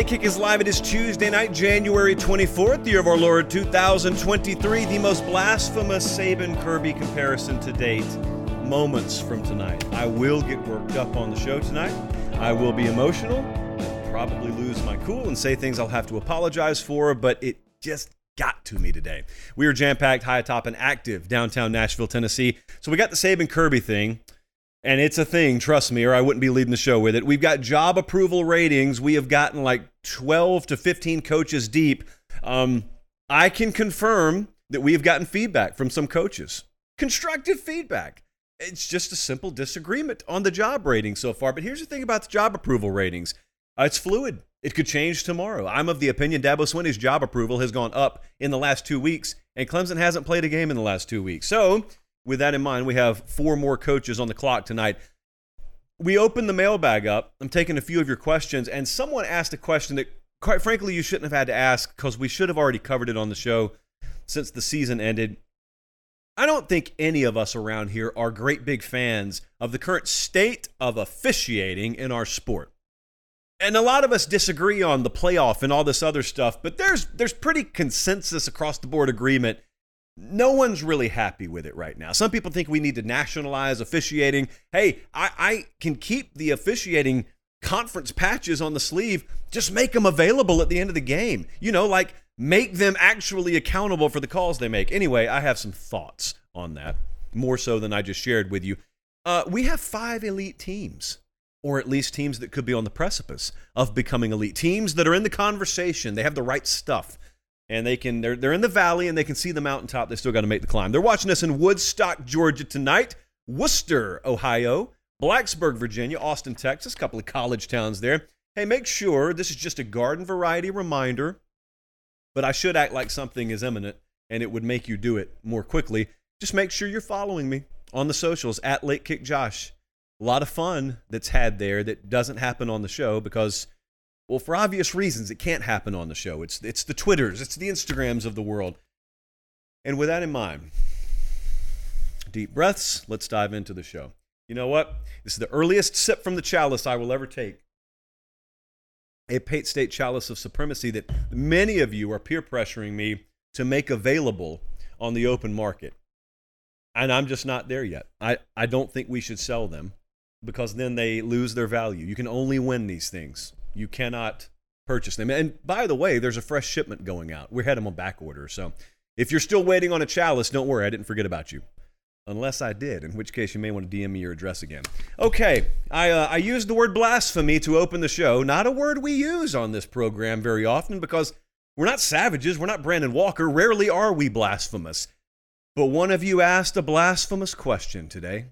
Late Kick is live. It is Tuesday night, January 24th, the year of our Lord 2023. The most blasphemous Saban Kirby comparison to date. Moments from tonight. I will get worked up on the show tonight. I will be emotional. I'll probably lose my cool and say things I'll have to apologize for, but it just got to me today. We are jam packed, high atop, and active downtown Nashville, Tennessee. So we got the Saban Kirby thing. And it's a thing, trust me, or I wouldn't be leading the show with it. We've got job approval ratings. We have gotten like 12 to 15 coaches deep. Um, I can confirm that we have gotten feedback from some coaches, constructive feedback. It's just a simple disagreement on the job rating so far. But here's the thing about the job approval ratings uh, it's fluid. It could change tomorrow. I'm of the opinion Dabo Swinney's job approval has gone up in the last two weeks, and Clemson hasn't played a game in the last two weeks. So, with that in mind, we have four more coaches on the clock tonight. We opened the mailbag up. I'm taking a few of your questions, and someone asked a question that, quite frankly, you shouldn't have had to ask because we should have already covered it on the show since the season ended. I don't think any of us around here are great big fans of the current state of officiating in our sport. And a lot of us disagree on the playoff and all this other stuff, but there's there's pretty consensus across the board agreement no one's really happy with it right now. Some people think we need to nationalize officiating. Hey, I, I can keep the officiating conference patches on the sleeve, just make them available at the end of the game. You know, like make them actually accountable for the calls they make. Anyway, I have some thoughts on that, more so than I just shared with you. Uh, we have five elite teams, or at least teams that could be on the precipice of becoming elite. Teams that are in the conversation, they have the right stuff and they can they're, they're in the valley and they can see the mountaintop. They still got to make the climb. They're watching us in woodstock georgia tonight. Wooster ohio. Blacksburg virginia. Austin texas. A couple of college towns there. Hey make sure this is just a garden variety reminder but i should act like something is imminent and it would make you do it more quickly. Just make sure you're following me on the socials at late kick josh. A lot of fun that's had there that doesn't happen on the show because well, for obvious reasons, it can't happen on the show. It's, it's the Twitters, it's the Instagrams of the world. And with that in mind, deep breaths, let's dive into the show. You know what? This is the earliest sip from the chalice I will ever take. A Pate State chalice of supremacy that many of you are peer pressuring me to make available on the open market. And I'm just not there yet. I, I don't think we should sell them because then they lose their value. You can only win these things. You cannot purchase them. And by the way, there's a fresh shipment going out. We had them on back order. So if you're still waiting on a chalice, don't worry, I didn't forget about you. Unless I did, in which case you may want to DM me your address again. Okay, I, uh, I used the word blasphemy to open the show. Not a word we use on this program very often because we're not savages. We're not Brandon Walker. Rarely are we blasphemous. But one of you asked a blasphemous question today.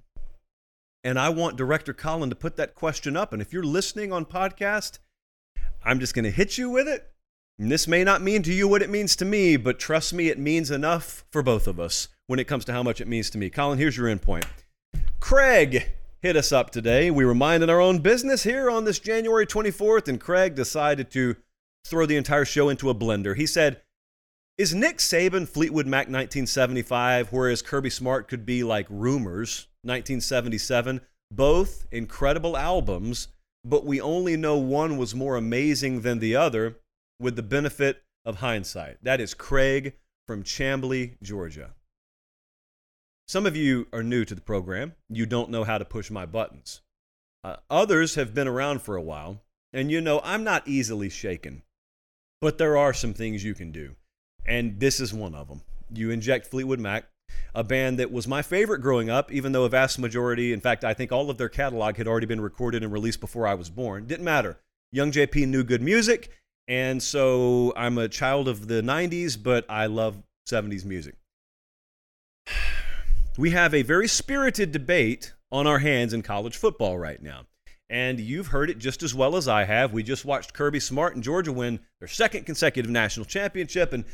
And I want Director Colin to put that question up. And if you're listening on podcast, I'm just going to hit you with it. And this may not mean to you what it means to me, but trust me, it means enough for both of us when it comes to how much it means to me. Colin, here's your endpoint. Craig hit us up today. We were minding our own business here on this January 24th, and Craig decided to throw the entire show into a blender. He said, Is Nick Saban Fleetwood Mac 1975, whereas Kirby Smart could be like Rumors 1977? Both incredible albums but we only know one was more amazing than the other with the benefit of hindsight. That is Craig from Chamblee, Georgia. Some of you are new to the program. You don't know how to push my buttons. Uh, others have been around for a while, and you know I'm not easily shaken. But there are some things you can do. and this is one of them. You inject Fleetwood Mac, a band that was my favorite growing up, even though a vast majority, in fact, I think all of their catalog had already been recorded and released before I was born. Didn't matter. Young JP knew good music, and so I'm a child of the 90s, but I love 70s music. We have a very spirited debate on our hands in college football right now. And you've heard it just as well as I have. We just watched Kirby Smart and Georgia win their second consecutive national championship. And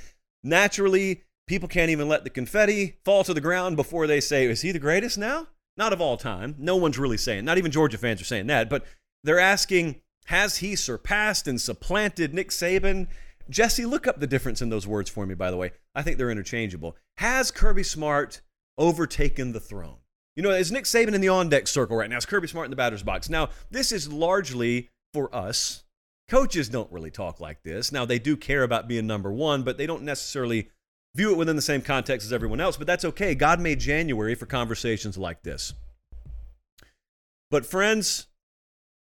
naturally, people can't even let the confetti fall to the ground before they say, Is he the greatest now? Not of all time. No one's really saying, not even Georgia fans are saying that. But they're asking, Has he surpassed and supplanted Nick Saban? Jesse, look up the difference in those words for me, by the way. I think they're interchangeable. Has Kirby Smart overtaken the throne? You know, is Nick Saban in the on deck circle right now? Is Kirby Smart in the batter's box? Now, this is largely for us. Coaches don't really talk like this. Now, they do care about being number one, but they don't necessarily view it within the same context as everyone else. But that's okay. God made January for conversations like this. But, friends,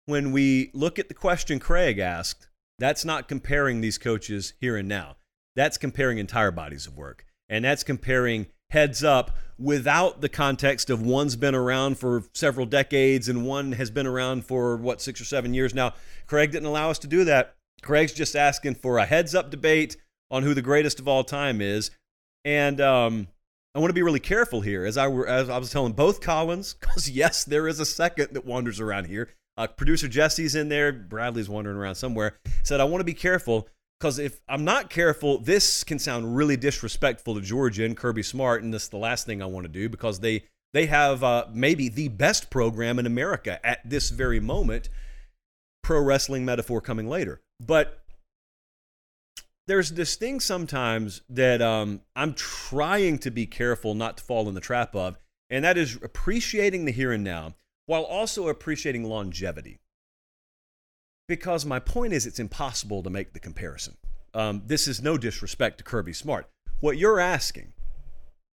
when we look at the question Craig asked, that's not comparing these coaches here and now. That's comparing entire bodies of work. And that's comparing heads up without the context of one's been around for several decades and one has been around for what six or seven years now. Craig didn't allow us to do that. Craig's just asking for a heads up debate on who the greatest of all time is. And um, I want to be really careful here, as I, were, as I was telling both Collins, because yes, there is a second that wanders around here. Uh, producer Jesse's in there, Bradley's wandering around somewhere. Said, I want to be careful because if I'm not careful, this can sound really disrespectful to Georgia and Kirby Smart, and this is the last thing I want to do because they they have uh, maybe the best program in America at this very moment. Pro wrestling metaphor coming later, but there's this thing sometimes that um, I'm trying to be careful not to fall in the trap of, and that is appreciating the here and now while also appreciating longevity because my point is it's impossible to make the comparison. Um, this is no disrespect to Kirby Smart. What you're asking,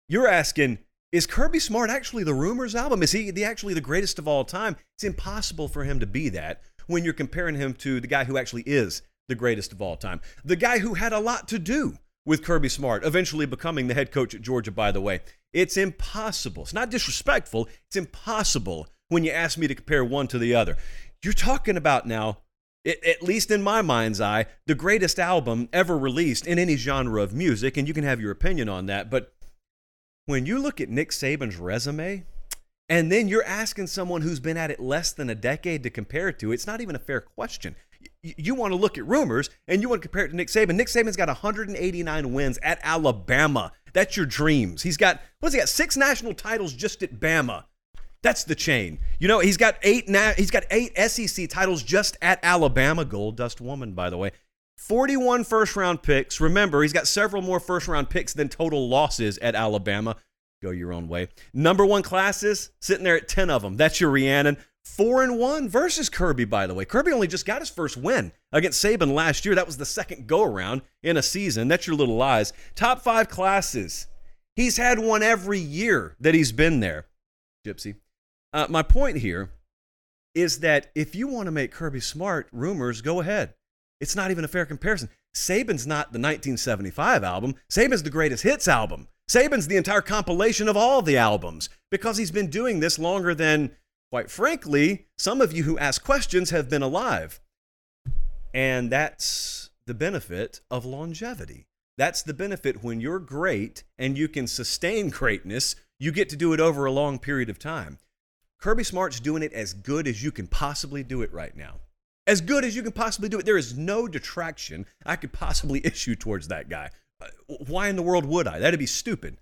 you're asking, is Kirby Smart actually the Rumors album? Is he the, actually the greatest of all time? It's impossible for him to be that when you're comparing him to the guy who actually is the greatest of all time. The guy who had a lot to do with Kirby Smart, eventually becoming the head coach at Georgia, by the way. It's impossible. It's not disrespectful. It's impossible when you ask me to compare one to the other. You're talking about now at least in my mind's eye, the greatest album ever released in any genre of music, and you can have your opinion on that. But when you look at Nick Saban's resume, and then you're asking someone who's been at it less than a decade to compare it to, it's not even a fair question. You, want to look at rumors and you want to compare it to Nick Saban. Nick Saban's got 189 wins at Alabama. That's your dreams. He's got, what's he got? Six national titles just at Bama. That's the chain. You know, he's got eight now. He's got eight SEC titles just at Alabama. Gold Dust Woman, by the way. 41 first round picks. Remember, he's got several more first round picks than total losses at Alabama. Go your own way. Number one classes, sitting there at 10 of them. That's your Rhiannon. Four and one versus Kirby, by the way. Kirby only just got his first win against Saban last year. That was the second go around in a season. That's your little lies. Top five classes. He's had one every year that he's been there. Gypsy. Uh, my point here is that if you want to make Kirby Smart rumors, go ahead. It's not even a fair comparison. Saban's not the 1975 album. Saban's the greatest hits album. Saban's the entire compilation of all the albums because he's been doing this longer than, quite frankly, some of you who ask questions have been alive. And that's the benefit of longevity. That's the benefit when you're great and you can sustain greatness, you get to do it over a long period of time. Kirby Smart's doing it as good as you can possibly do it right now. As good as you can possibly do it. There is no detraction I could possibly issue towards that guy. Uh, why in the world would I? That'd be stupid.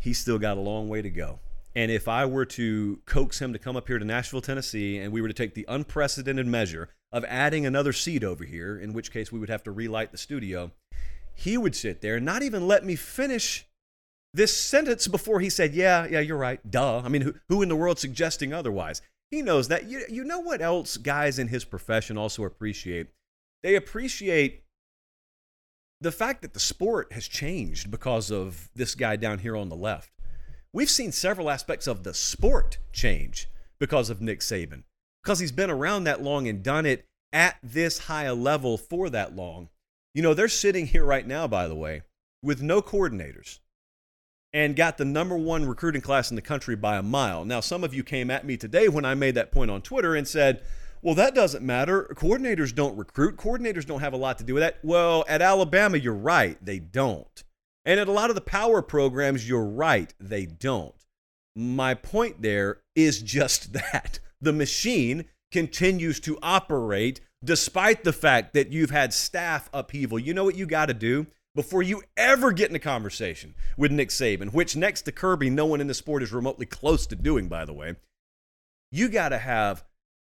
He's still got a long way to go. And if I were to coax him to come up here to Nashville, Tennessee, and we were to take the unprecedented measure of adding another seat over here, in which case we would have to relight the studio, he would sit there and not even let me finish this sentence before he said, Yeah, yeah, you're right. Duh. I mean, who, who in the world suggesting otherwise? He knows that. You, you know what else guys in his profession also appreciate? They appreciate the fact that the sport has changed because of this guy down here on the left. We've seen several aspects of the sport change because of Nick Saban, because he's been around that long and done it at this high a level for that long. You know, they're sitting here right now, by the way, with no coordinators and got the number one recruiting class in the country by a mile. Now, some of you came at me today when I made that point on Twitter and said, well, that doesn't matter. Coordinators don't recruit. Coordinators don't have a lot to do with that. Well, at Alabama, you're right. They don't. And at a lot of the power programs, you're right. They don't. My point there is just that the machine continues to operate despite the fact that you've had staff upheaval. You know what you got to do? before you ever get in a conversation with Nick Saban, which next to Kirby, no one in the sport is remotely close to doing, by the way, you got to have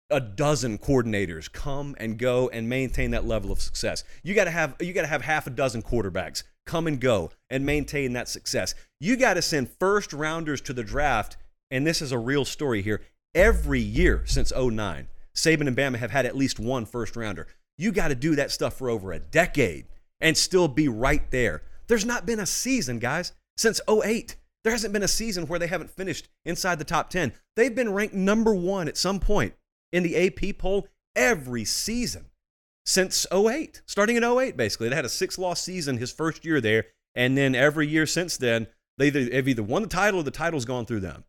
a dozen coordinators come and go and maintain that level of success. You got to have you got to have half a dozen quarterbacks come and go and maintain that success. You got to send first rounders to the draft, and this is a real story here. Every year since 09, Saban and Bama have had at least one first rounder. You got to do that stuff for over a decade and still be right there. There's not been a season, guys, since 08. There hasn't been a season where they haven't finished inside the top 10. They've been ranked number one at some point in the AP poll every season since 08, starting in 08, basically. They had a six loss season his first year there, and then every year since then, they have either won the title or the title's gone through them.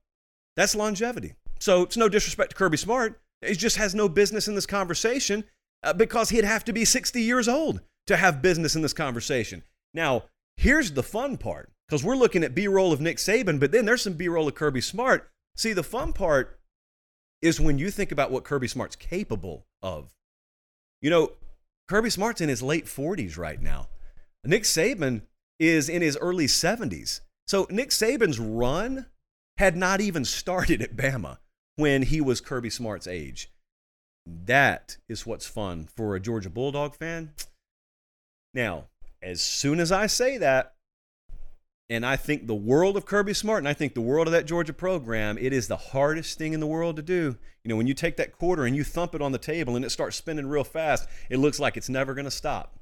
That's longevity. So it's no disrespect to Kirby Smart. He just has no business in this conversation uh, because he'd have to be 60 years old to have business in this conversation. Now, here's the fun part because we're looking at B roll of Nick Saban, but then there's some B roll of Kirby Smart. See, the fun part is when you think about what Kirby Smart's capable of. You know, Kirby Smart's in his late 40s right now. Nick Saban is in his early 70s. So Nick Saban's run had not even started at Bama when he was Kirby Smart's age. That is what's fun for a Georgia Bulldog fan. Now, as soon as I say that, and I think the world of Kirby Smart and I think the world of that Georgia program, it is the hardest thing in the world to do. You know, when you take that quarter and you thump it on the table and it starts spinning real fast, it looks like it's never going to stop.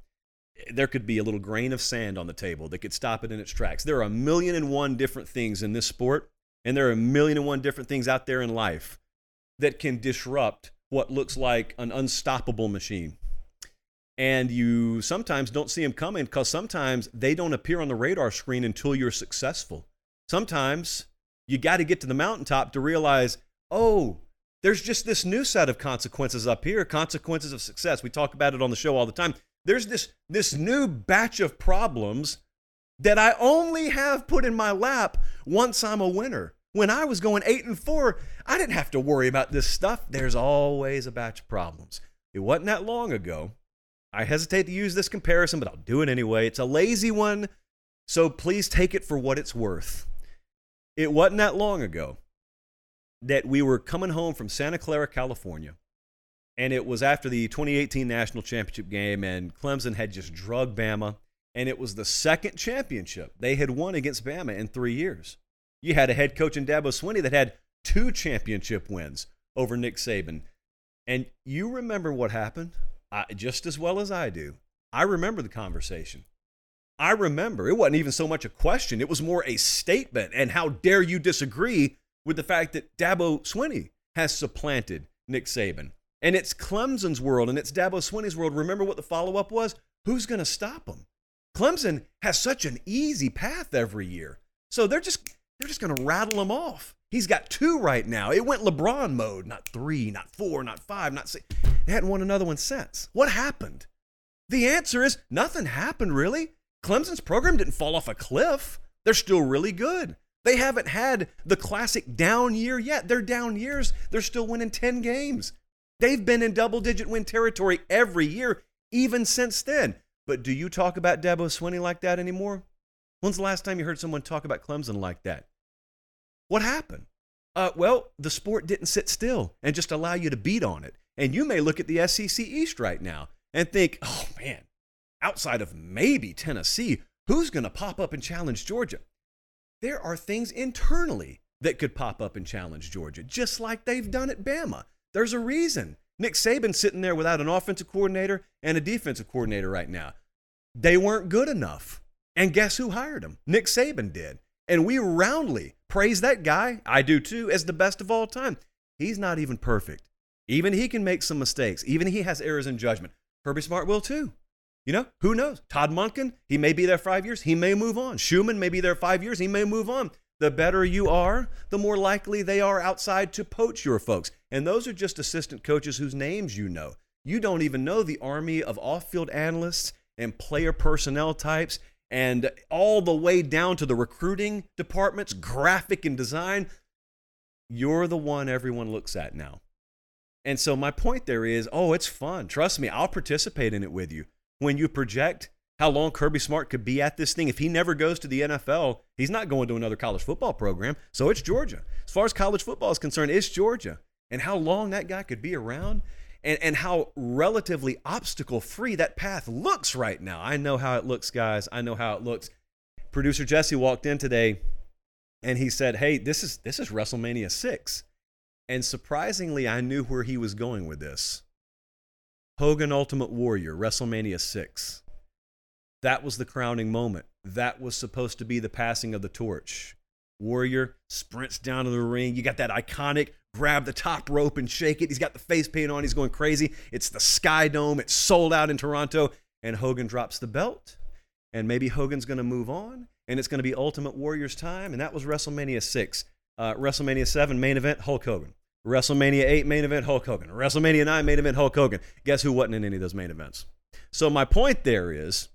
There could be a little grain of sand on the table that could stop it in its tracks. There are a million and one different things in this sport, and there are a million and one different things out there in life that can disrupt what looks like an unstoppable machine and you sometimes don't see them coming because sometimes they don't appear on the radar screen until you're successful. Sometimes you got to get to the mountaintop to realize, oh, there's just this new set of consequences up here, consequences of success. We talk about it on the show all the time. There's this this new batch of problems that I only have put in my lap once I'm a winner. When I was going 8 and 4, I didn't have to worry about this stuff. There's always a batch of problems. It wasn't that long ago I hesitate to use this comparison, but I'll do it anyway. It's a lazy one, so please take it for what it's worth. It wasn't that long ago that we were coming home from Santa Clara, California, and it was after the 2018 national championship game, and Clemson had just drugged Bama, and it was the second championship they had won against Bama in three years. You had a head coach in Dabo Swinney that had two championship wins over Nick Saban. And you remember what happened? I, just as well as I do. I remember the conversation. I remember it wasn't even so much a question, it was more a statement. And how dare you disagree with the fact that Dabo Swinney has supplanted Nick Saban? And it's Clemson's world and it's Dabo Swinney's world. Remember what the follow up was? Who's going to stop them? Clemson has such an easy path every year. So they're just they're just going to rattle them off. He's got two right now. It went LeBron mode, not three, not four, not five, not six. They hadn't won another one since. What happened? The answer is nothing happened, really. Clemson's program didn't fall off a cliff. They're still really good. They haven't had the classic down year yet. They're down years. They're still winning 10 games. They've been in double digit win territory every year, even since then. But do you talk about Dabo Swinney like that anymore? When's the last time you heard someone talk about Clemson like that? What happened? Uh, well, the sport didn't sit still and just allow you to beat on it. And you may look at the SEC East right now and think, oh man, outside of maybe Tennessee, who's going to pop up and challenge Georgia? There are things internally that could pop up and challenge Georgia, just like they've done at Bama. There's a reason. Nick Saban's sitting there without an offensive coordinator and a defensive coordinator right now. They weren't good enough. And guess who hired him? Nick Saban did. And we roundly praise that guy, I do too, as the best of all time. He's not even perfect. Even he can make some mistakes. Even he has errors in judgment. Kirby Smart will too. You know, who knows? Todd Monken, he may be there five years. He may move on. Schumann may be there five years. He may move on. The better you are, the more likely they are outside to poach your folks. And those are just assistant coaches whose names you know. You don't even know the army of off field analysts and player personnel types and all the way down to the recruiting departments, graphic and design. You're the one everyone looks at now. And so my point there is, oh, it's fun. Trust me, I'll participate in it with you. When you project how long Kirby Smart could be at this thing, if he never goes to the NFL, he's not going to another college football program. So it's Georgia. As far as college football is concerned, it's Georgia. And how long that guy could be around and, and how relatively obstacle free that path looks right now. I know how it looks, guys. I know how it looks. Producer Jesse walked in today and he said, Hey, this is this is WrestleMania 6. And surprisingly, I knew where he was going with this. Hogan Ultimate Warrior, WrestleMania 6. That was the crowning moment. That was supposed to be the passing of the torch. Warrior sprints down to the ring. You got that iconic grab the top rope and shake it. He's got the face paint on. He's going crazy. It's the Sky Dome. It's sold out in Toronto. And Hogan drops the belt. And maybe Hogan's going to move on. And it's going to be Ultimate Warrior's time. And that was WrestleMania 6. Uh, WrestleMania 7 main event, Hulk Hogan. WrestleMania 8 main event, Hulk Hogan. WrestleMania 9 main event, Hulk Hogan. Guess who wasn't in any of those main events? So my point there is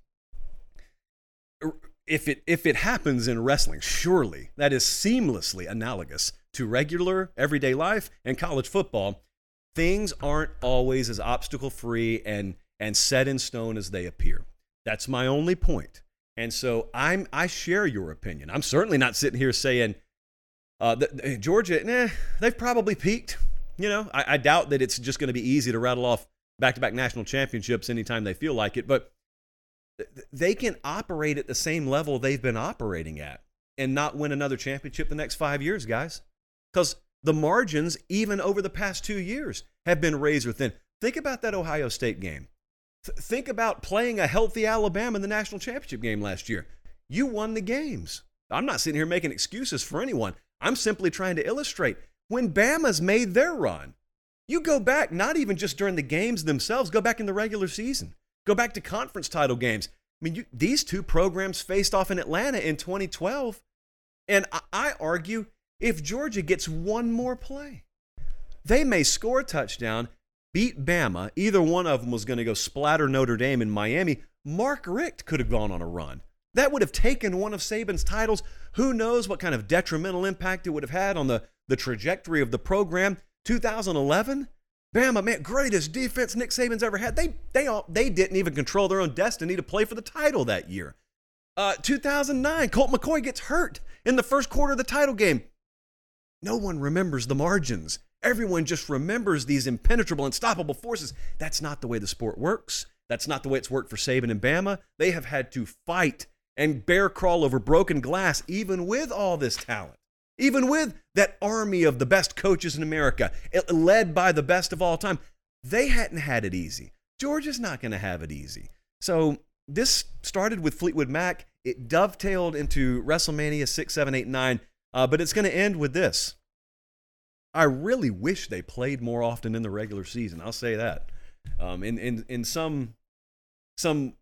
if it if it happens in wrestling, surely that is seamlessly analogous to regular everyday life and college football. Things aren't always as obstacle free and and set in stone as they appear. That's my only point. And so I'm I share your opinion. I'm certainly not sitting here saying uh, the, Georgia, they've probably peaked. You know, I, I doubt that it's just going to be easy to rattle off back-to-back national championships anytime they feel like it. But they can operate at the same level they've been operating at and not win another championship the next five years, guys. Because the margins, even over the past two years, have been razor thin. Think about that Ohio State game. Th- think about playing a healthy Alabama in the national championship game last year. You won the games. I'm not sitting here making excuses for anyone. I'm simply trying to illustrate when Bama's made their run. You go back, not even just during the games themselves, go back in the regular season. Go back to conference title games. I mean, you, these two programs faced off in Atlanta in 2012. And I, I argue if Georgia gets one more play, they may score a touchdown, beat Bama. Either one of them was going to go splatter Notre Dame in Miami. Mark Richt could have gone on a run. That would have taken one of Saban's titles. Who knows what kind of detrimental impact it would have had on the, the trajectory of the program. 2011, Bama, man, greatest defense Nick Saban's ever had. They they all, they didn't even control their own destiny to play for the title that year. Uh, 2009, Colt McCoy gets hurt in the first quarter of the title game. No one remembers the margins. Everyone just remembers these impenetrable, unstoppable forces. That's not the way the sport works. That's not the way it's worked for Saban and Bama. They have had to fight and bear crawl over broken glass, even with all this talent even with that army of the best coaches in America, led by the best of all time, they hadn't had it easy. Georgia's not going to have it easy. So this started with Fleetwood Mac. It dovetailed into WrestleMania 6, 7, 8, 9, uh, but it's going to end with this. I really wish they played more often in the regular season. I'll say that. Um, in, in, in some, some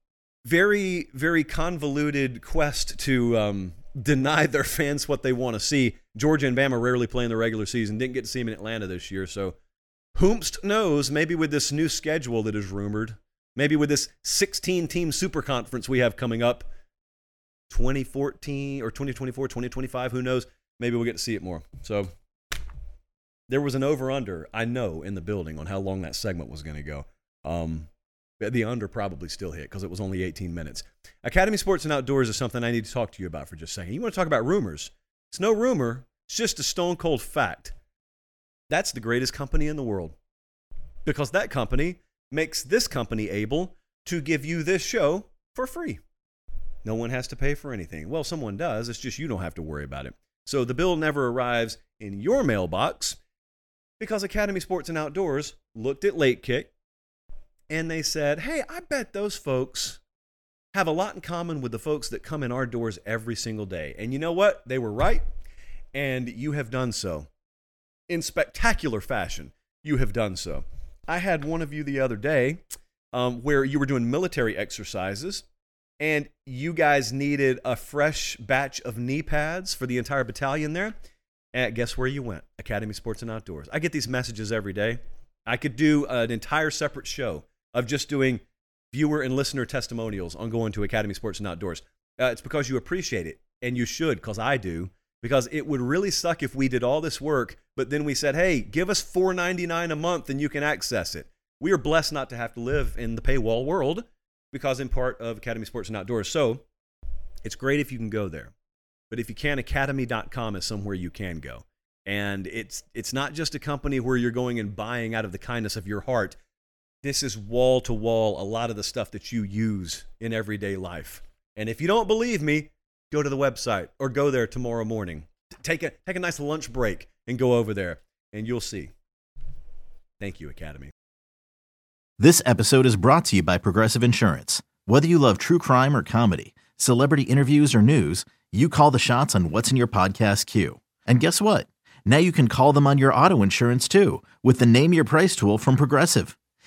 very, very convoluted quest to um, deny their fans what they want to see. Georgia and Bama rarely play in the regular season. Didn't get to see them in Atlanta this year. So, whomst knows, maybe with this new schedule that is rumored, maybe with this 16 team super conference we have coming up, 2014 or 2024, 2025, who knows? Maybe we'll get to see it more. So, there was an over under, I know, in the building on how long that segment was going to go. Um, the under probably still hit because it was only 18 minutes. Academy Sports and Outdoors is something I need to talk to you about for just a second. You want to talk about rumors? It's no rumor, it's just a stone cold fact. That's the greatest company in the world because that company makes this company able to give you this show for free. No one has to pay for anything. Well, someone does, it's just you don't have to worry about it. So the bill never arrives in your mailbox because Academy Sports and Outdoors looked at Late Kick and they said, hey, I bet those folks have a lot in common with the folks that come in our doors every single day. And you know what? They were right, and you have done so. In spectacular fashion, you have done so. I had one of you the other day um, where you were doing military exercises and you guys needed a fresh batch of knee pads for the entire battalion there. And guess where you went? Academy Sports and Outdoors. I get these messages every day. I could do an entire separate show of just doing viewer and listener testimonials on going to Academy Sports and Outdoors. Uh, it's because you appreciate it, and you should, because I do. Because it would really suck if we did all this work, but then we said, "Hey, give us four ninety nine a month, and you can access it." We are blessed not to have to live in the paywall world, because in part of Academy Sports and Outdoors. So it's great if you can go there. But if you can, academy.com is somewhere you can go. And it's it's not just a company where you're going and buying out of the kindness of your heart. This is wall to wall a lot of the stuff that you use in everyday life. And if you don't believe me, go to the website or go there tomorrow morning. Take a take a nice lunch break and go over there and you'll see. Thank you, Academy. This episode is brought to you by Progressive Insurance. Whether you love true crime or comedy, celebrity interviews or news, you call the shots on what's in your podcast queue. And guess what? Now you can call them on your auto insurance too with the Name Your Price tool from Progressive.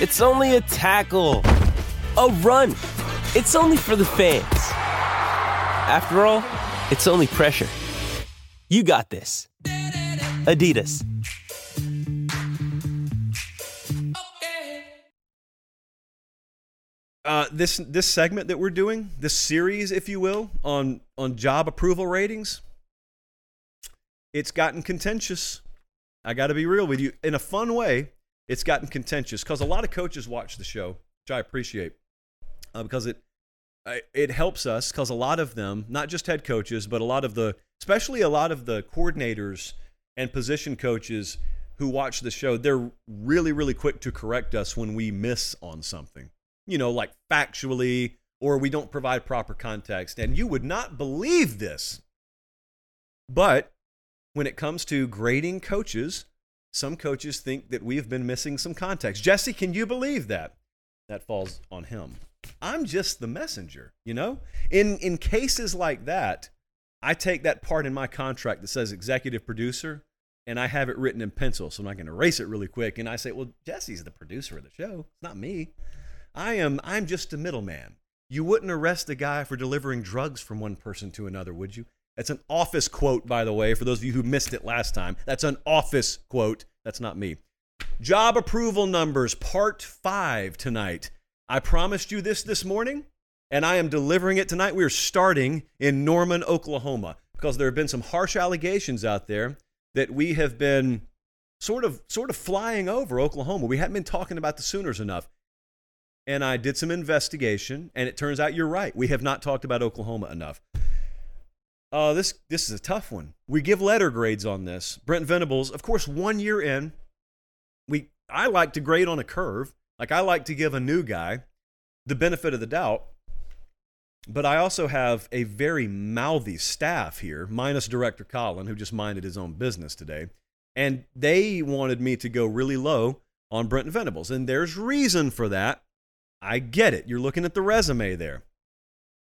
It's only a tackle, a run. It's only for the fans. After all, it's only pressure. You got this. Adidas. Uh, this this segment that we're doing, this series, if you will, on on job approval ratings, it's gotten contentious. I got to be real with you. In a fun way, it's gotten contentious because a lot of coaches watch the show, which I appreciate, uh, because it it helps us because a lot of them, not just head coaches, but a lot of the, especially a lot of the coordinators and position coaches who watch the show, they're really really quick to correct us when we miss on something you know, like factually, or we don't provide proper context. And you would not believe this. But when it comes to grading coaches, some coaches think that we have been missing some context. Jesse, can you believe that? That falls on him. I'm just the messenger, you know? In in cases like that, I take that part in my contract that says executive producer and I have it written in pencil, so I'm not going to erase it really quick. And I say, well, Jesse's the producer of the show. It's not me. I am I'm just a middleman. You wouldn't arrest a guy for delivering drugs from one person to another, would you? That's an office quote, by the way, for those of you who missed it last time. That's an office quote. That's not me. Job approval numbers, part five tonight. I promised you this this morning, and I am delivering it tonight. We are starting in Norman, Oklahoma, because there have been some harsh allegations out there that we have been sort of sort of flying over Oklahoma. We haven't been talking about the Sooners enough and I did some investigation, and it turns out you're right. We have not talked about Oklahoma enough. Uh, this this is a tough one. We give letter grades on this. Brent Venables, of course, one year in, we I like to grade on a curve. Like I like to give a new guy the benefit of the doubt. But I also have a very mouthy staff here, minus Director Colin, who just minded his own business today. And they wanted me to go really low on Brent Venables. And there's reason for that. I get it. You're looking at the resume there.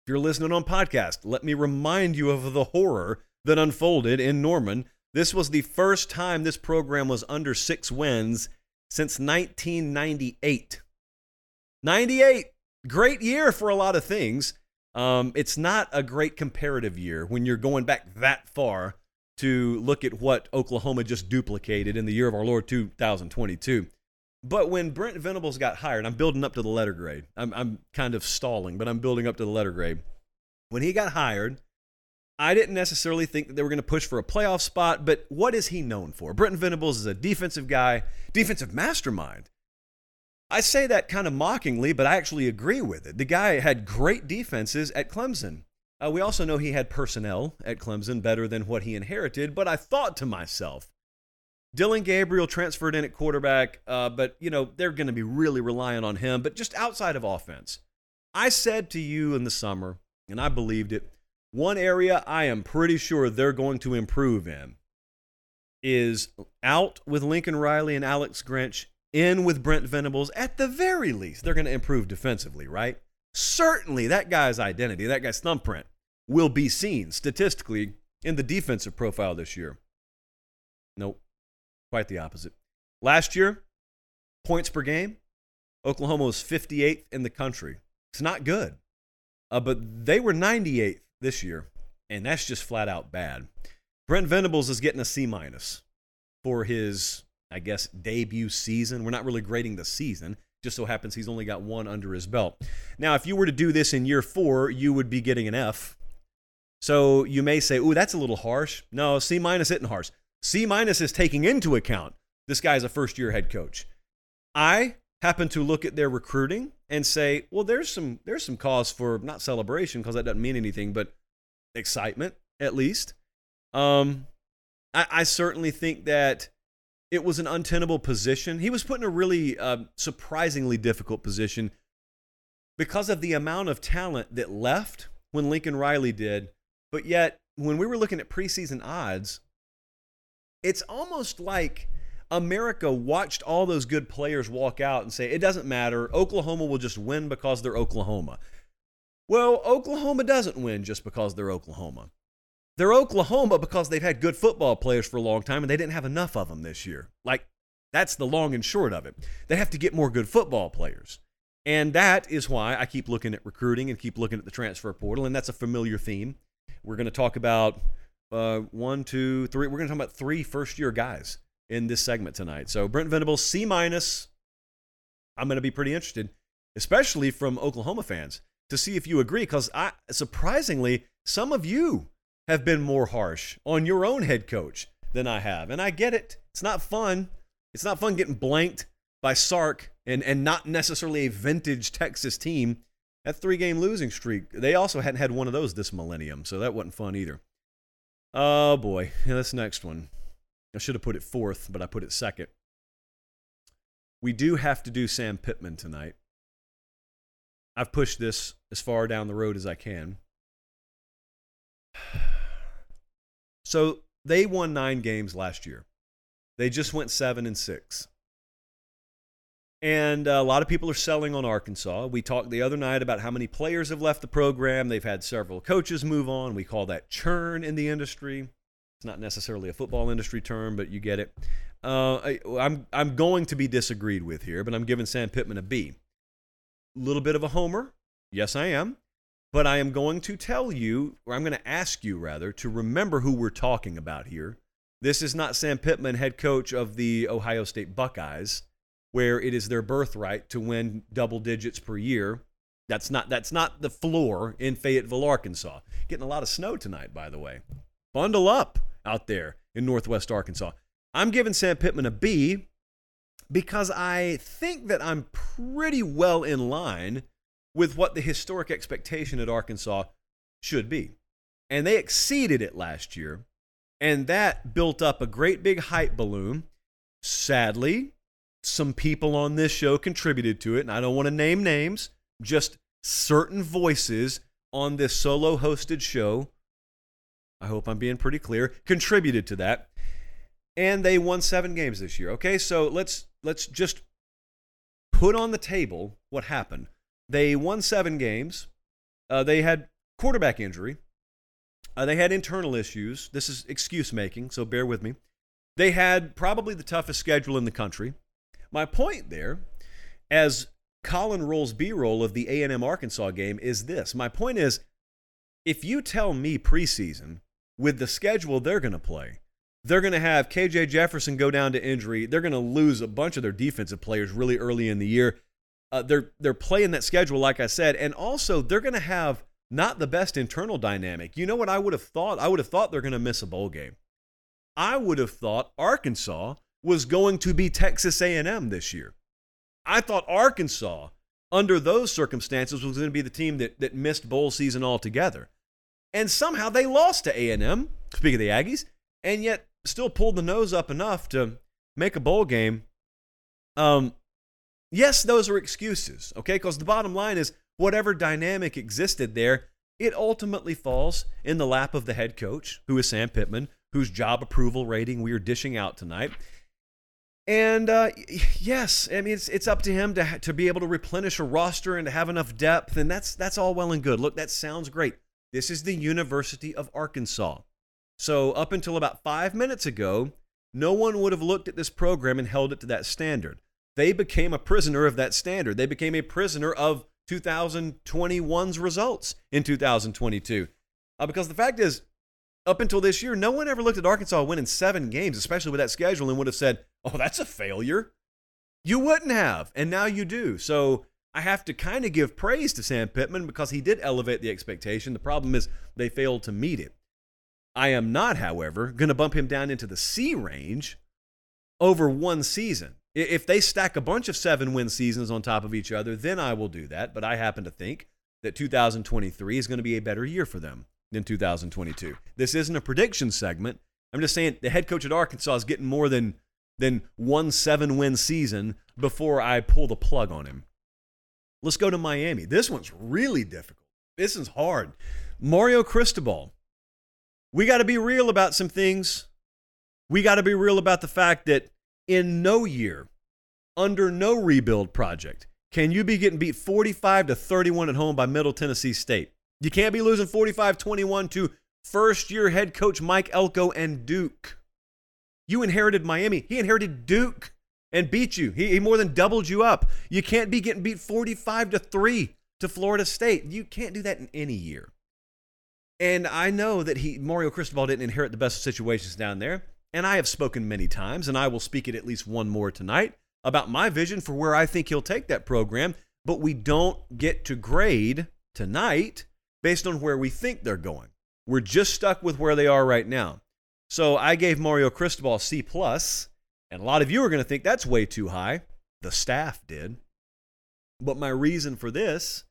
If you're listening on podcast, let me remind you of the horror that unfolded in Norman. This was the first time this program was under six wins since 1998. 98, great year for a lot of things. Um, it's not a great comparative year when you're going back that far to look at what Oklahoma just duplicated in the year of our Lord 2022. But when Brent Venables got hired, I'm building up to the letter grade. I'm, I'm kind of stalling, but I'm building up to the letter grade. When he got hired, I didn't necessarily think that they were going to push for a playoff spot, but what is he known for? Brent Venables is a defensive guy, defensive mastermind. I say that kind of mockingly, but I actually agree with it. The guy had great defenses at Clemson. Uh, we also know he had personnel at Clemson better than what he inherited, but I thought to myself, Dillon Gabriel transferred in at quarterback, uh, but you know they're going to be really relying on him. But just outside of offense, I said to you in the summer, and I believed it, one area I am pretty sure they're going to improve in is out with Lincoln Riley and Alex Grinch, in with Brent Venables. At the very least, they're going to improve defensively, right? Certainly, that guy's identity, that guy's thumbprint, will be seen statistically in the defensive profile this year. Nope, quite the opposite. Last year, points per game, Oklahoma was 58th in the country. It's not good. Uh, but they were 98th this year, and that's just flat out bad. Brent Venables is getting a C minus for his, I guess, debut season. We're not really grading the season. Just so happens he's only got one under his belt. Now, if you were to do this in year four, you would be getting an F. So you may say, ooh, that's a little harsh. No, C minus isn't harsh. C minus is taking into account this guy's a first year head coach. I happen to look at their recruiting and say, well, there's some there's some cause for not celebration because that doesn't mean anything, but excitement at least. Um, I, I certainly think that it was an untenable position. He was put in a really uh, surprisingly difficult position because of the amount of talent that left when Lincoln Riley did. But yet, when we were looking at preseason odds, it's almost like America watched all those good players walk out and say, it doesn't matter. Oklahoma will just win because they're Oklahoma. Well, Oklahoma doesn't win just because they're Oklahoma. They're Oklahoma because they've had good football players for a long time and they didn't have enough of them this year. Like, that's the long and short of it. They have to get more good football players. And that is why I keep looking at recruiting and keep looking at the transfer portal. And that's a familiar theme. We're going to talk about uh, one, two, three. We're going to talk about three first year guys in this segment tonight. So Brent Venables, C minus. I'm going to be pretty interested, especially from Oklahoma fans, to see if you agree. Because I surprisingly, some of you have been more harsh on your own head coach than I have, and I get it. It's not fun. It's not fun getting blanked by Sark and and not necessarily a vintage Texas team. That three game losing streak. They also hadn't had one of those this millennium, so that wasn't fun either. Oh boy, yeah, this next one. I should have put it fourth, but I put it second. We do have to do Sam Pittman tonight. I've pushed this as far down the road as I can. So they won nine games last year. They just went seven and six. And a lot of people are selling on Arkansas. We talked the other night about how many players have left the program. They've had several coaches move on. We call that churn in the industry. It's not necessarily a football industry term, but you get it. Uh, I, I'm I'm going to be disagreed with here, but I'm giving Sam Pittman a B. A little bit of a homer, yes, I am, but I am going to tell you, or I'm going to ask you rather, to remember who we're talking about here. This is not Sam Pittman, head coach of the Ohio State Buckeyes, where it is their birthright to win double digits per year. That's not that's not the floor in Fayetteville, Arkansas. Getting a lot of snow tonight, by the way. Bundle up out there in Northwest Arkansas. I'm giving Sam Pittman a B because I think that I'm pretty well in line with what the historic expectation at Arkansas should be. And they exceeded it last year. And that built up a great big hype balloon. Sadly, some people on this show contributed to it. And I don't want to name names, just certain voices on this solo hosted show I hope I'm being pretty clear, contributed to that. And they won seven games this year. Okay, so let's let's just put on the table what happened. They won seven games. Uh, they had quarterback injury. Uh, they had internal issues. This is excuse making, so bear with me. They had probably the toughest schedule in the country. My point there, as Colin rolls B-roll of the A&M Arkansas game, is this. My point is, if you tell me preseason with the schedule they're going to play. They're going to have KJ Jefferson go down to injury. They're going to lose a bunch of their defensive players really early in the year. Uh, they're they're playing that schedule, like I said, and also they're going to have not the best internal dynamic. You know what I would have thought? I would have thought they're going to miss a bowl game. I would have thought Arkansas was going to be Texas A&M this year. I thought Arkansas, under those circumstances, was going to be the team that, that missed bowl season altogether and somehow they lost to A&M, speaking of the Aggies, and yet still pulled the nose up enough to make a bowl game. Um, yes, those are excuses, okay? Because the bottom line is whatever dynamic existed there, it ultimately falls in the lap of the head coach, who is Sam Pittman, whose job approval rating we are dishing out tonight. And uh, yes, I mean it's it's up to him to to be able to replenish a roster and to have enough depth, and that's that's all well and good. Look, that sounds great. This is the University of Arkansas. So up until about five minutes ago, no one would have looked at this program and held it to that standard. They became a prisoner of that standard. They became a prisoner of 2021's results in 2022. Uh, because the fact is, up until this year, no one ever looked at Arkansas winning seven games, especially with that schedule, and would have said, oh, that's a failure. You wouldn't have, and now you do. So I have to kind of give praise to Sam Pittman because he did elevate the expectation. The problem is they failed to meet it. I am not, however, going to bump him down into the C range over one season. If they stack a bunch of seven win seasons on top of each other, then I will do that. But I happen to think that 2023 is going to be a better year for them than 2022. This isn't a prediction segment. I'm just saying the head coach at Arkansas is getting more than than one seven win season before I pull the plug on him. Let's go to Miami. This one's really difficult. This is hard. Mario Cristobal. We got to be real about some things. We got to be real about the fact that in no year, under no rebuild project, can you be getting beat 45 to 31 at home by Middle Tennessee State. You can't be losing 45 21 to first year head coach Mike Elko and Duke. You inherited Miami. He inherited Duke and beat you. He, he more than doubled you up. You can't be getting beat 45 to 3 to Florida State. You can't do that in any year. And I know that he Mario Cristobal didn't inherit the best situations down there. And I have spoken many times, and I will speak it at least one more tonight about my vision for where I think he'll take that program. But we don't get to grade tonight based on where we think they're going. We're just stuck with where they are right now. So I gave Mario Cristobal C plus, and a lot of you are going to think that's way too high. The staff did. But my reason for this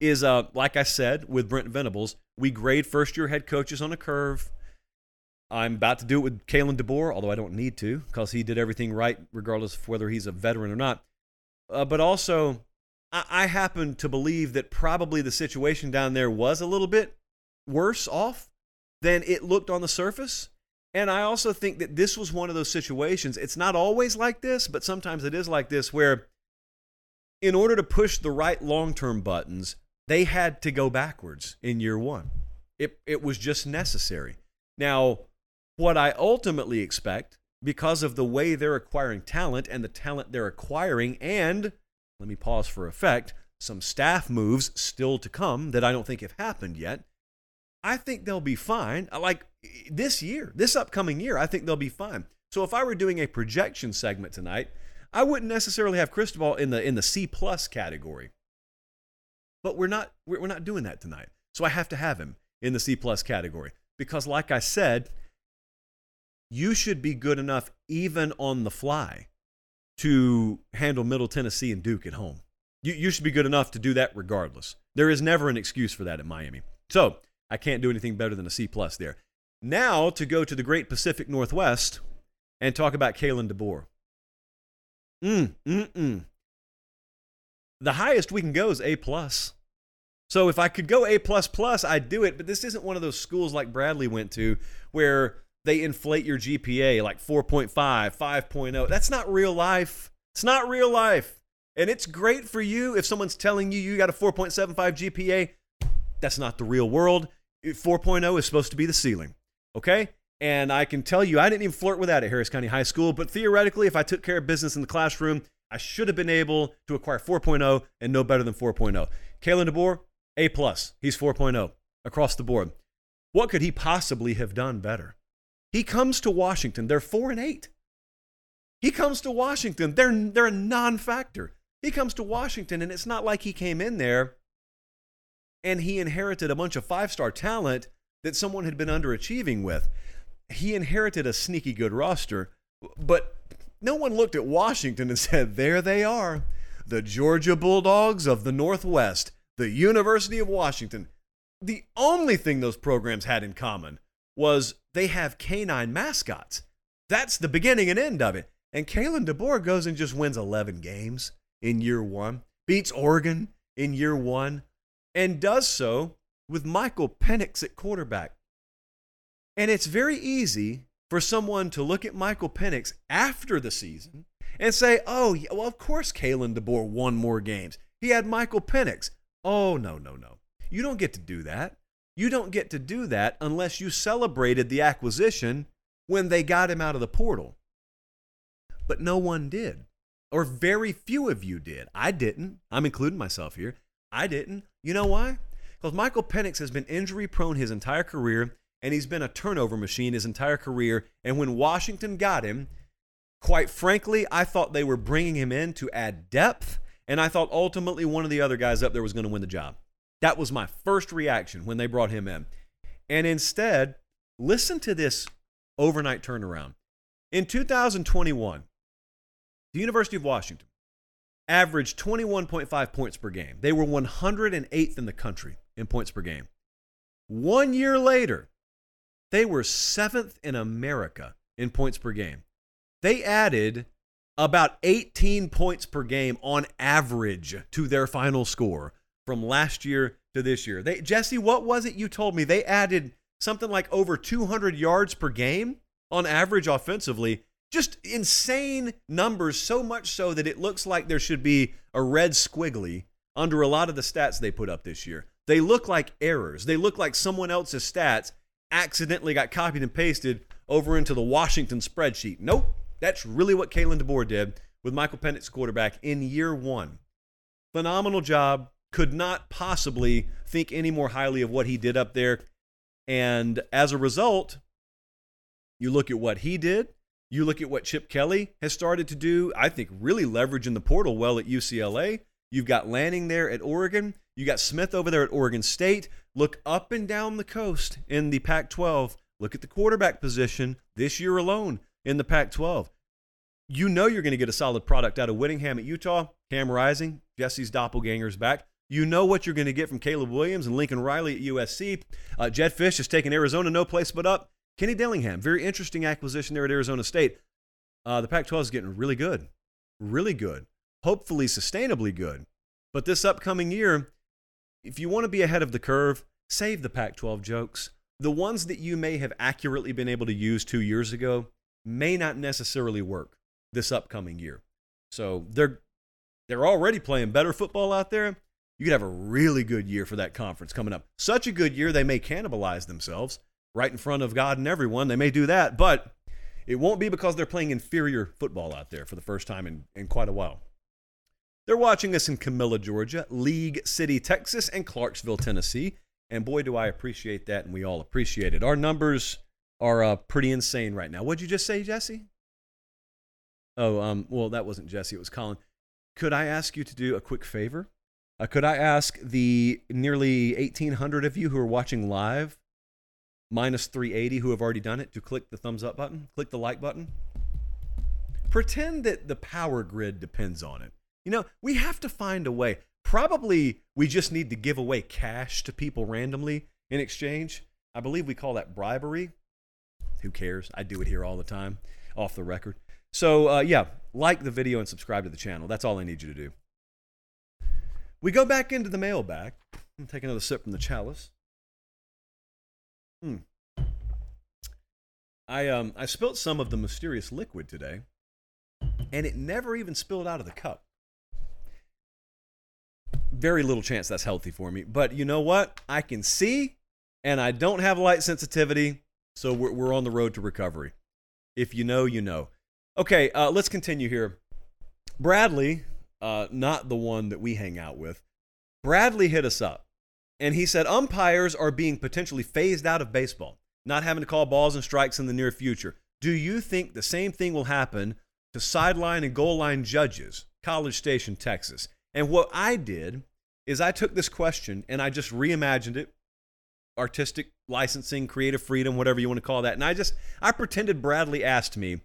is, uh, like I said with Brent Venables, we grade first year head coaches on a curve. I'm about to do it with Kalen DeBoer, although I don't need to because he did everything right, regardless of whether he's a veteran or not. Uh, but also, I, I happen to believe that probably the situation down there was a little bit worse off than it looked on the surface. And I also think that this was one of those situations. It's not always like this, but sometimes it is like this where, in order to push the right long term buttons, they had to go backwards in year one. It, it was just necessary. Now, what I ultimately expect, because of the way they're acquiring talent and the talent they're acquiring, and let me pause for effect, some staff moves still to come that I don't think have happened yet. I think they'll be fine. Like this year, this upcoming year, I think they'll be fine. So if I were doing a projection segment tonight, I wouldn't necessarily have Cristobal in the in the C plus category. But we're not we're not doing that tonight. So I have to have him in the C plus category because, like I said, you should be good enough even on the fly to handle Middle Tennessee and Duke at home. You, you should be good enough to do that regardless. There is never an excuse for that at Miami. So I can't do anything better than a C plus there. Now to go to the great Pacific Northwest and talk about Kalen DeBoer. Mm, mm, mm. The highest we can go is A plus. So if I could go A plus plus, I'd do it. But this isn't one of those schools like Bradley went to where they inflate your GPA like 4.5, 5.0. That's not real life. It's not real life. And it's great for you if someone's telling you you got a 4.75 GPA. That's not the real world. 4.0 is supposed to be the ceiling. Okay? And I can tell you, I didn't even flirt with that at Harris County High School. But theoretically, if I took care of business in the classroom, I should have been able to acquire 4.0 and no better than 4.0. Kalen DeBoer, A plus. He's 4.0 across the board. What could he possibly have done better? He comes to Washington. They're four and eight. He comes to Washington. They're, they're a non factor. He comes to Washington, and it's not like he came in there and he inherited a bunch of five star talent that someone had been underachieving with. He inherited a sneaky good roster, but no one looked at Washington and said, There they are, the Georgia Bulldogs of the Northwest, the University of Washington. The only thing those programs had in common was they have canine mascots. That's the beginning and end of it. And Kalen DeBoer goes and just wins 11 games in year one, beats Oregon in year one, and does so with Michael Penix at quarterback. And it's very easy for someone to look at Michael Penix after the season and say, oh, well, of course Kalen DeBoer won more games. He had Michael Penix. Oh, no, no, no. You don't get to do that. You don't get to do that unless you celebrated the acquisition when they got him out of the portal. But no one did, or very few of you did. I didn't. I'm including myself here. I didn't. You know why? Because Michael Penix has been injury prone his entire career, and he's been a turnover machine his entire career. And when Washington got him, quite frankly, I thought they were bringing him in to add depth, and I thought ultimately one of the other guys up there was going to win the job. That was my first reaction when they brought him in. And instead, listen to this overnight turnaround. In 2021, the University of Washington averaged 21.5 points per game. They were 108th in the country in points per game. One year later, they were seventh in America in points per game. They added about 18 points per game on average to their final score from last year to this year. They, Jesse, what was it you told me? They added something like over 200 yards per game on average offensively. Just insane numbers, so much so that it looks like there should be a red squiggly under a lot of the stats they put up this year. They look like errors. They look like someone else's stats accidentally got copied and pasted over into the Washington spreadsheet. Nope. That's really what Kalen DeBoer did with Michael Penix quarterback in year one. Phenomenal job. Could not possibly think any more highly of what he did up there. And as a result, you look at what he did, you look at what Chip Kelly has started to do, I think really leveraging the portal well at UCLA. You've got Lanning there at Oregon. You got Smith over there at Oregon State. Look up and down the coast in the Pac 12. Look at the quarterback position this year alone in the Pac 12. You know you're going to get a solid product out of Whittingham at Utah, Cam Rising, Jesse's doppelgangers back. You know what you're going to get from Caleb Williams and Lincoln Riley at USC. Uh, Jedd Fisch has taken Arizona no place but up. Kenny Dillingham, very interesting acquisition there at Arizona State. Uh, the Pac 12 is getting really good, really good, hopefully sustainably good. But this upcoming year, if you want to be ahead of the curve, save the Pac 12 jokes. The ones that you may have accurately been able to use two years ago may not necessarily work this upcoming year. So they're they're already playing better football out there you could have a really good year for that conference coming up. Such a good year, they may cannibalize themselves right in front of God and everyone. They may do that, but it won't be because they're playing inferior football out there for the first time in, in quite a while. They're watching us in Camilla, Georgia, League City, Texas, and Clarksville, Tennessee. And boy, do I appreciate that, and we all appreciate it. Our numbers are uh, pretty insane right now. What'd you just say, Jesse? Oh, um, well, that wasn't Jesse, it was Colin. Could I ask you to do a quick favor? Uh, could I ask the nearly 1,800 of you who are watching live, minus 380 who have already done it, to click the thumbs up button, click the like button? Pretend that the power grid depends on it. You know, we have to find a way. Probably we just need to give away cash to people randomly in exchange. I believe we call that bribery. Who cares? I do it here all the time, off the record. So, uh, yeah, like the video and subscribe to the channel. That's all I need you to do. We go back into the mailbag. and take another sip from the chalice. Hmm. I um I spilt some of the mysterious liquid today, and it never even spilled out of the cup. Very little chance that's healthy for me. But you know what? I can see, and I don't have light sensitivity, so we're we're on the road to recovery. If you know, you know. Okay, uh, let's continue here. Bradley uh, not the one that we hang out with. Bradley hit us up and he said umpires are being potentially phased out of baseball, not having to call balls and strikes in the near future. Do you think the same thing will happen to sideline and goal line judges, College Station, Texas? And what I did is I took this question and I just reimagined it artistic licensing, creative freedom, whatever you want to call that. And I just I pretended Bradley asked me,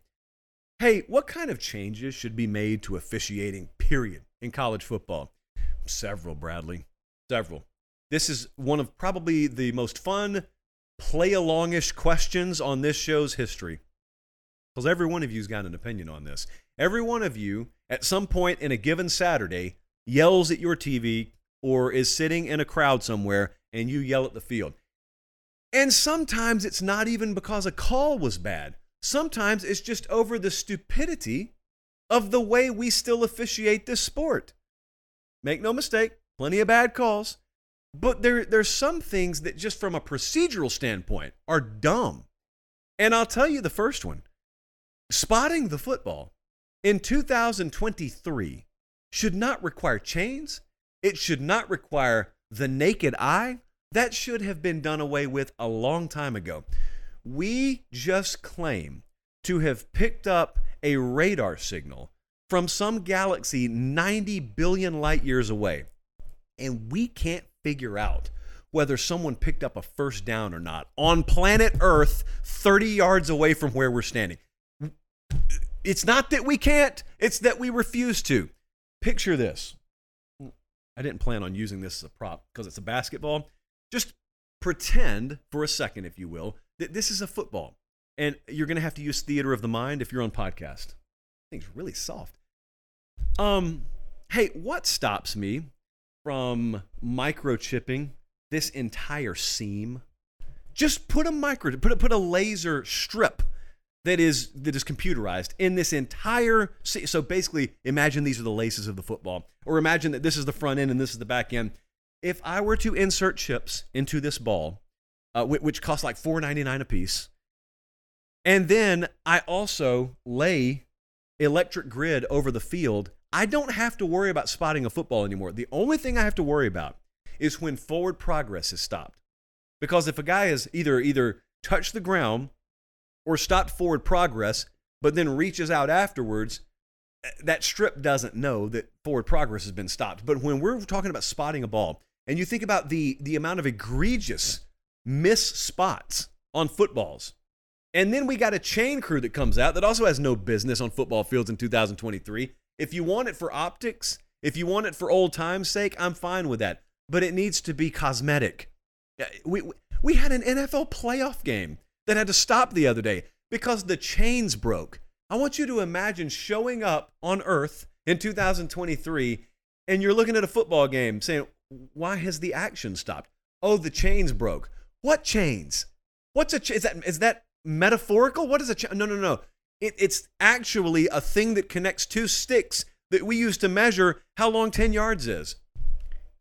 "Hey, what kind of changes should be made to officiating period in college football. Several, Bradley. Several. This is one of probably the most fun, play alongish questions on this show's history. Because every one of you's got an opinion on this. Every one of you, at some point in a given Saturday, yells at your TV, or is sitting in a crowd somewhere and you yell at the field. And sometimes it's not even because a call was bad. Sometimes it's just over the stupidity of the way we still officiate this sport. Make no mistake, plenty of bad calls, but there, there's some things that just from a procedural standpoint are dumb. And I'll tell you the first one. Spotting the football in 2023 should not require chains. It should not require the naked eye. That should have been done away with a long time ago. We just claim to have picked up a radar signal from some galaxy 90 billion light years away, and we can't figure out whether someone picked up a first down or not on planet Earth 30 yards away from where we're standing. It's not that we can't, it's that we refuse to. Picture this. I didn't plan on using this as a prop because it's a basketball. Just pretend for a second, if you will, that this is a football. And you're going to have to use theater of the mind if you're on podcast. Thing's really soft. Um, hey, what stops me from microchipping this entire seam? Just put a micro, put a, put a laser strip that is that is computerized in this entire so basically imagine these are the laces of the football or imagine that this is the front end and this is the back end if i were to insert chips into this ball uh, which cost like 4.99 a piece and then i also lay electric grid over the field. I don't have to worry about spotting a football anymore. The only thing i have to worry about is when forward progress is stopped. Because if a guy has either either touched the ground or stopped forward progress, but then reaches out afterwards, eh, that strip doesn't know that forward progress has been stopped. But when we're talking about spotting a ball, and you think about the, the amount of egregious miss spots on footballs, and then we got a chain crew that comes out that also has no business on football fields in 2023. If you want it for optics, if you want it for old time's sake, I'm fine with that. But it needs to be cosmetic. We, we had an NFL playoff game that had to stop the other day because the chains broke. I want you to imagine showing up on Earth in 2023 and you're looking at a football game saying, Why has the action stopped? Oh, the chains broke. What chains? What's a is that is that metaphorical? What is a chain? No, no, no. It, it's actually a thing that connects two sticks that we use to measure how long 10 yards is.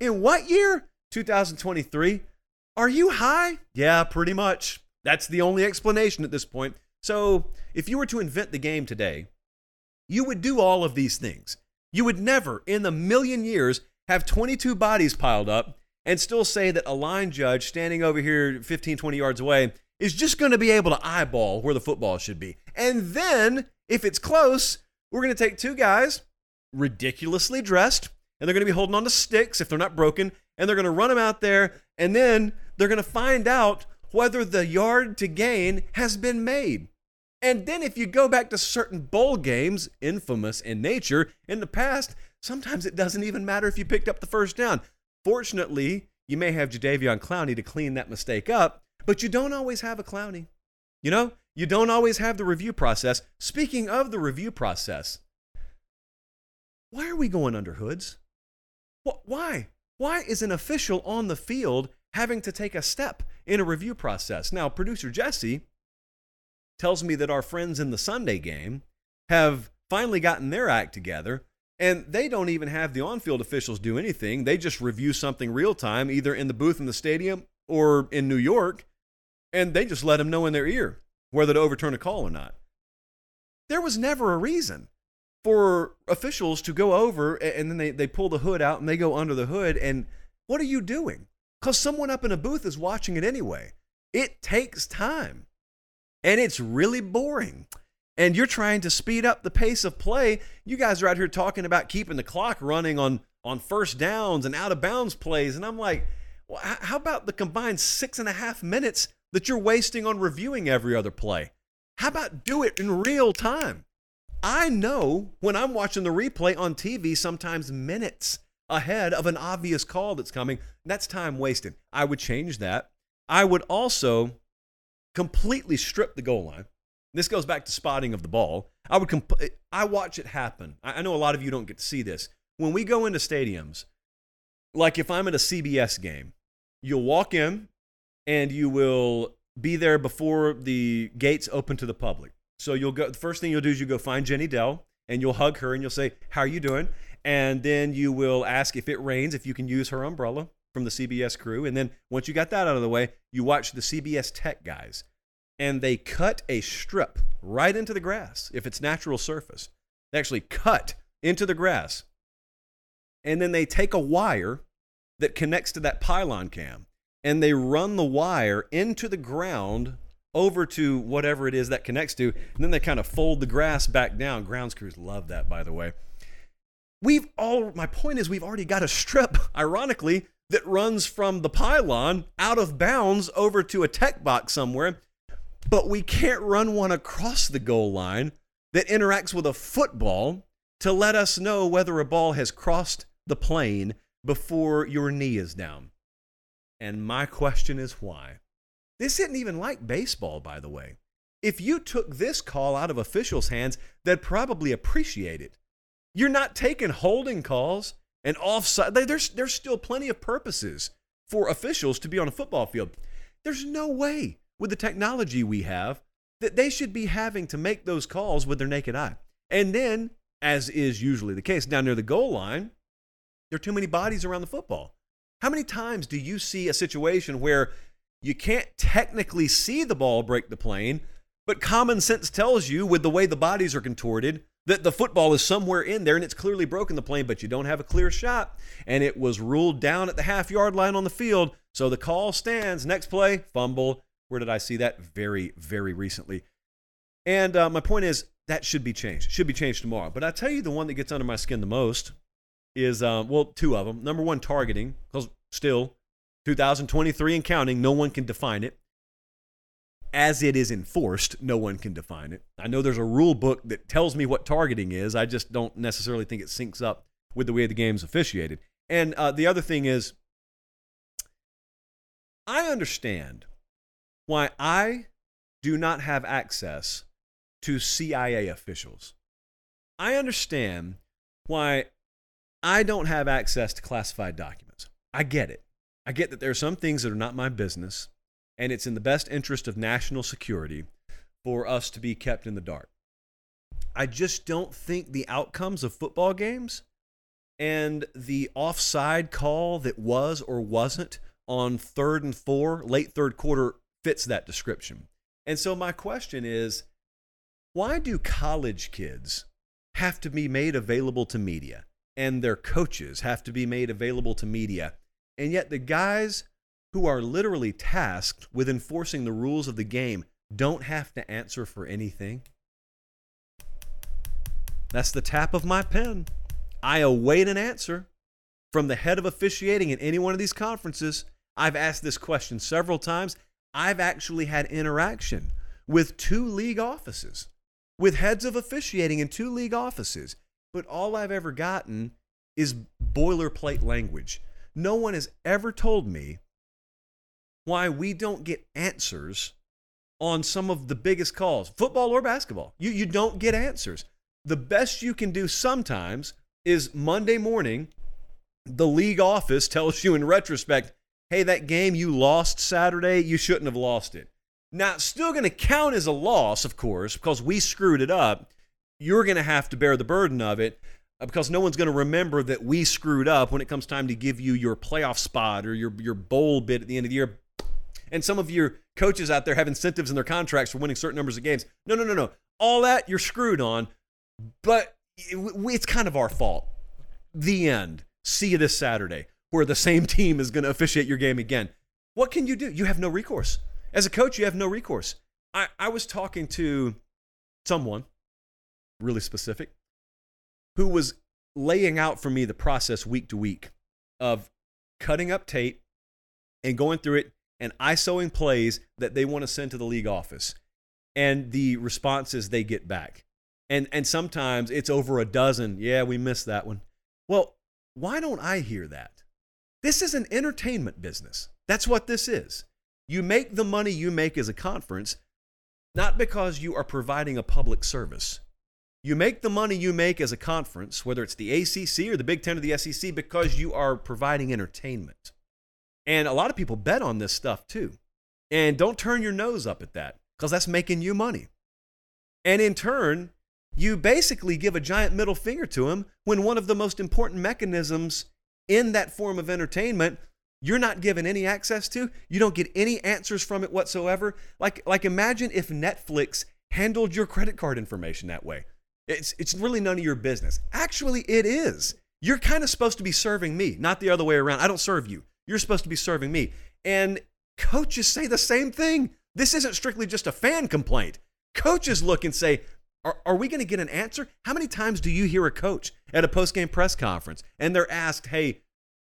In what year? 2023. Are you high? Yeah, pretty much. That's the only explanation at this point. So, if you were to invent the game today, you would do all of these things. You would never, in a million years, have 22 bodies piled up and still say that a line judge standing over here 15, 20 yards away is just going to be able to eyeball where the football should be. And then, if it's close, we're going to take two guys, ridiculously dressed, and they're going to be holding on to sticks if they're not broken, and they're going to run them out there, and then they're going to find out whether the yard to gain has been made. And then, if you go back to certain bowl games, infamous in nature, in the past, sometimes it doesn't even matter if you picked up the first down. Fortunately, you may have Jadeveon Clowney to clean that mistake up, but you don't always have a Clowney. You know, you don't always have the review process. Speaking of the review process, why are we going under hoods? Why? Why is an official on the field having to take a step in a review process. Now, producer Jesse tells me that our friends in the Sunday game have finally gotten their act together and they don't even have the on field officials do anything. They just review something real time, either in the booth in the stadium or in New York, and they just let them know in their ear whether to overturn a call or not. There was never a reason for officials to go over and then they, they pull the hood out and they go under the hood. And what are you doing? because someone up in a booth is watching it anyway. It takes time and it's really boring. And you're trying to speed up the pace of play. You guys are out here talking about keeping the clock running on, on first downs and out of bounds plays. And I'm like, well, how about the combined six and a half minutes that you're wasting on reviewing every other play? How about do it in real time? I know when I'm watching the replay on TV, sometimes minutes ahead of an obvious call that's coming. That's time wasted. I would change that. I would also completely strip the goal line. This goes back to spotting of the ball. I would comp- I watch it happen. I know a lot of you don't get to see this. When we go into stadiums, like if I'm at a CBS game, you'll walk in and you will be there before the gates open to the public. So you'll go. The first thing you'll do is you go find Jenny Dell and you'll hug her and you'll say, "How are you doing?" And then you will ask if it rains if you can use her umbrella from the CBS crew. And then once you got that out of the way, you watch the CBS tech guys, and they cut a strip right into the grass if it's natural surface. They actually cut into the grass, and then they take a wire that connects to that pylon cam and they run the wire into the ground over to whatever it is that connects to, and then they kind of fold the grass back down. Grounds crews love that, by the way. We've all, my point is, we've already got a strip, ironically, that runs from the pylon out of bounds over to a tech box somewhere, but we can't run one across the goal line that interacts with a football to let us know whether a ball has crossed the plane before your knee is down. And my question is why? This isn't even like baseball, by the way. If you took this call out of officials' hands, they'd probably appreciate it. You're not taking holding calls and offside. There's, there's still plenty of purposes for officials to be on a football field. There's no way, with the technology we have, that they should be having to make those calls with their naked eye. And then, as is usually the case, down near the goal line, there are too many bodies around the football. How many times do you see a situation where you can't technically see the ball break the plane, but common sense tells you, with the way the bodies are contorted, that the football is somewhere in there and it's clearly broken the plane, but you don't have a clear shot. And it was ruled down at the half yard line on the field. So the call stands. Next play, fumble. Where did I see that? Very, very recently. And uh, my point is that should be changed. Should be changed tomorrow. But I tell you, the one that gets under my skin the most is um, well, two of them. Number one, targeting, because still 2023 and counting, no one can define it. As it is enforced, no one can define it. I know there's a rule book that tells me what targeting is. I just don't necessarily think it syncs up with the way the game's officiated. And uh, the other thing is, I understand why I do not have access to CIA officials. I understand why I don't have access to classified documents. I get it. I get that there are some things that are not my business, and it's in the best interest of national security for us to be kept in the dark. I just don't think the outcomes of football games and the offside call that was or wasn't on third and four, late third quarter, fits that description. And so my question is why do college kids have to be made available to media? and their coaches have to be made available to media. And yet, the guys who are literally tasked with enforcing the rules of the game don't have to answer for anything. That's the tap of my pen. I await an answer from the head of officiating in any one of these conferences. I've asked this question several times. I've actually had interaction with two league offices, with heads of officiating in two league offices but all I've ever gotten is boilerplate language. No one has ever told me why we don't get answers on some of the biggest calls, football or basketball. You, you don't get answers. The best you can do sometimes is Monday morning, the league office tells you in retrospect, hey, that game you lost Saturday, you shouldn't have lost it. Now, still going to count as a loss, of course, because we screwed it up you're going to have to bear the burden of it uh, because no one's going to remember that we screwed up when it comes time to give you your playoff spot or your, your bowl bid at the end of the year. And some of your coaches out there have incentives in their contracts for winning certain numbers of games. No, no, no, no. All that you're screwed on, but it's kind of our fault. The end. See you this Saturday, where the same team is going to officiate your game again. What can you do? You have no recourse. As a coach, you have no recourse. I, I was talking to someone really specific, who was laying out for me the process week to week of cutting up tape and going through it and ISOing plays that they want to send to the league office and the responses they get back. And, and sometimes it's over a dozen. Yeah, we missed that one. Well, why don't I hear that? This is an entertainment business. That's what this is. You make the money you make as a conference not because you are providing a public service. You make the money you make as a conference, whether it's the ACC or the Big Ten or the SEC, because you are providing entertainment. And a lot of people bet on this stuff too. And don't turn your nose up at that because that's making you money. And in turn, you basically give a giant middle finger to them when one of the most important mechanisms in that form of entertainment you're not given any access to you don't get any answers from it whatsoever like like imagine if netflix handled your credit card information that way it's, it's really none of your business. Actually, it is. You're kind of supposed to be serving me, not the other way around. I don't serve you. You're supposed to be serving me. And coaches say the same thing. This isn't strictly just a fan complaint. Coaches look and say, Are, are we going to get an answer? How many times do you hear a coach at a post game press conference and they're asked, Hey,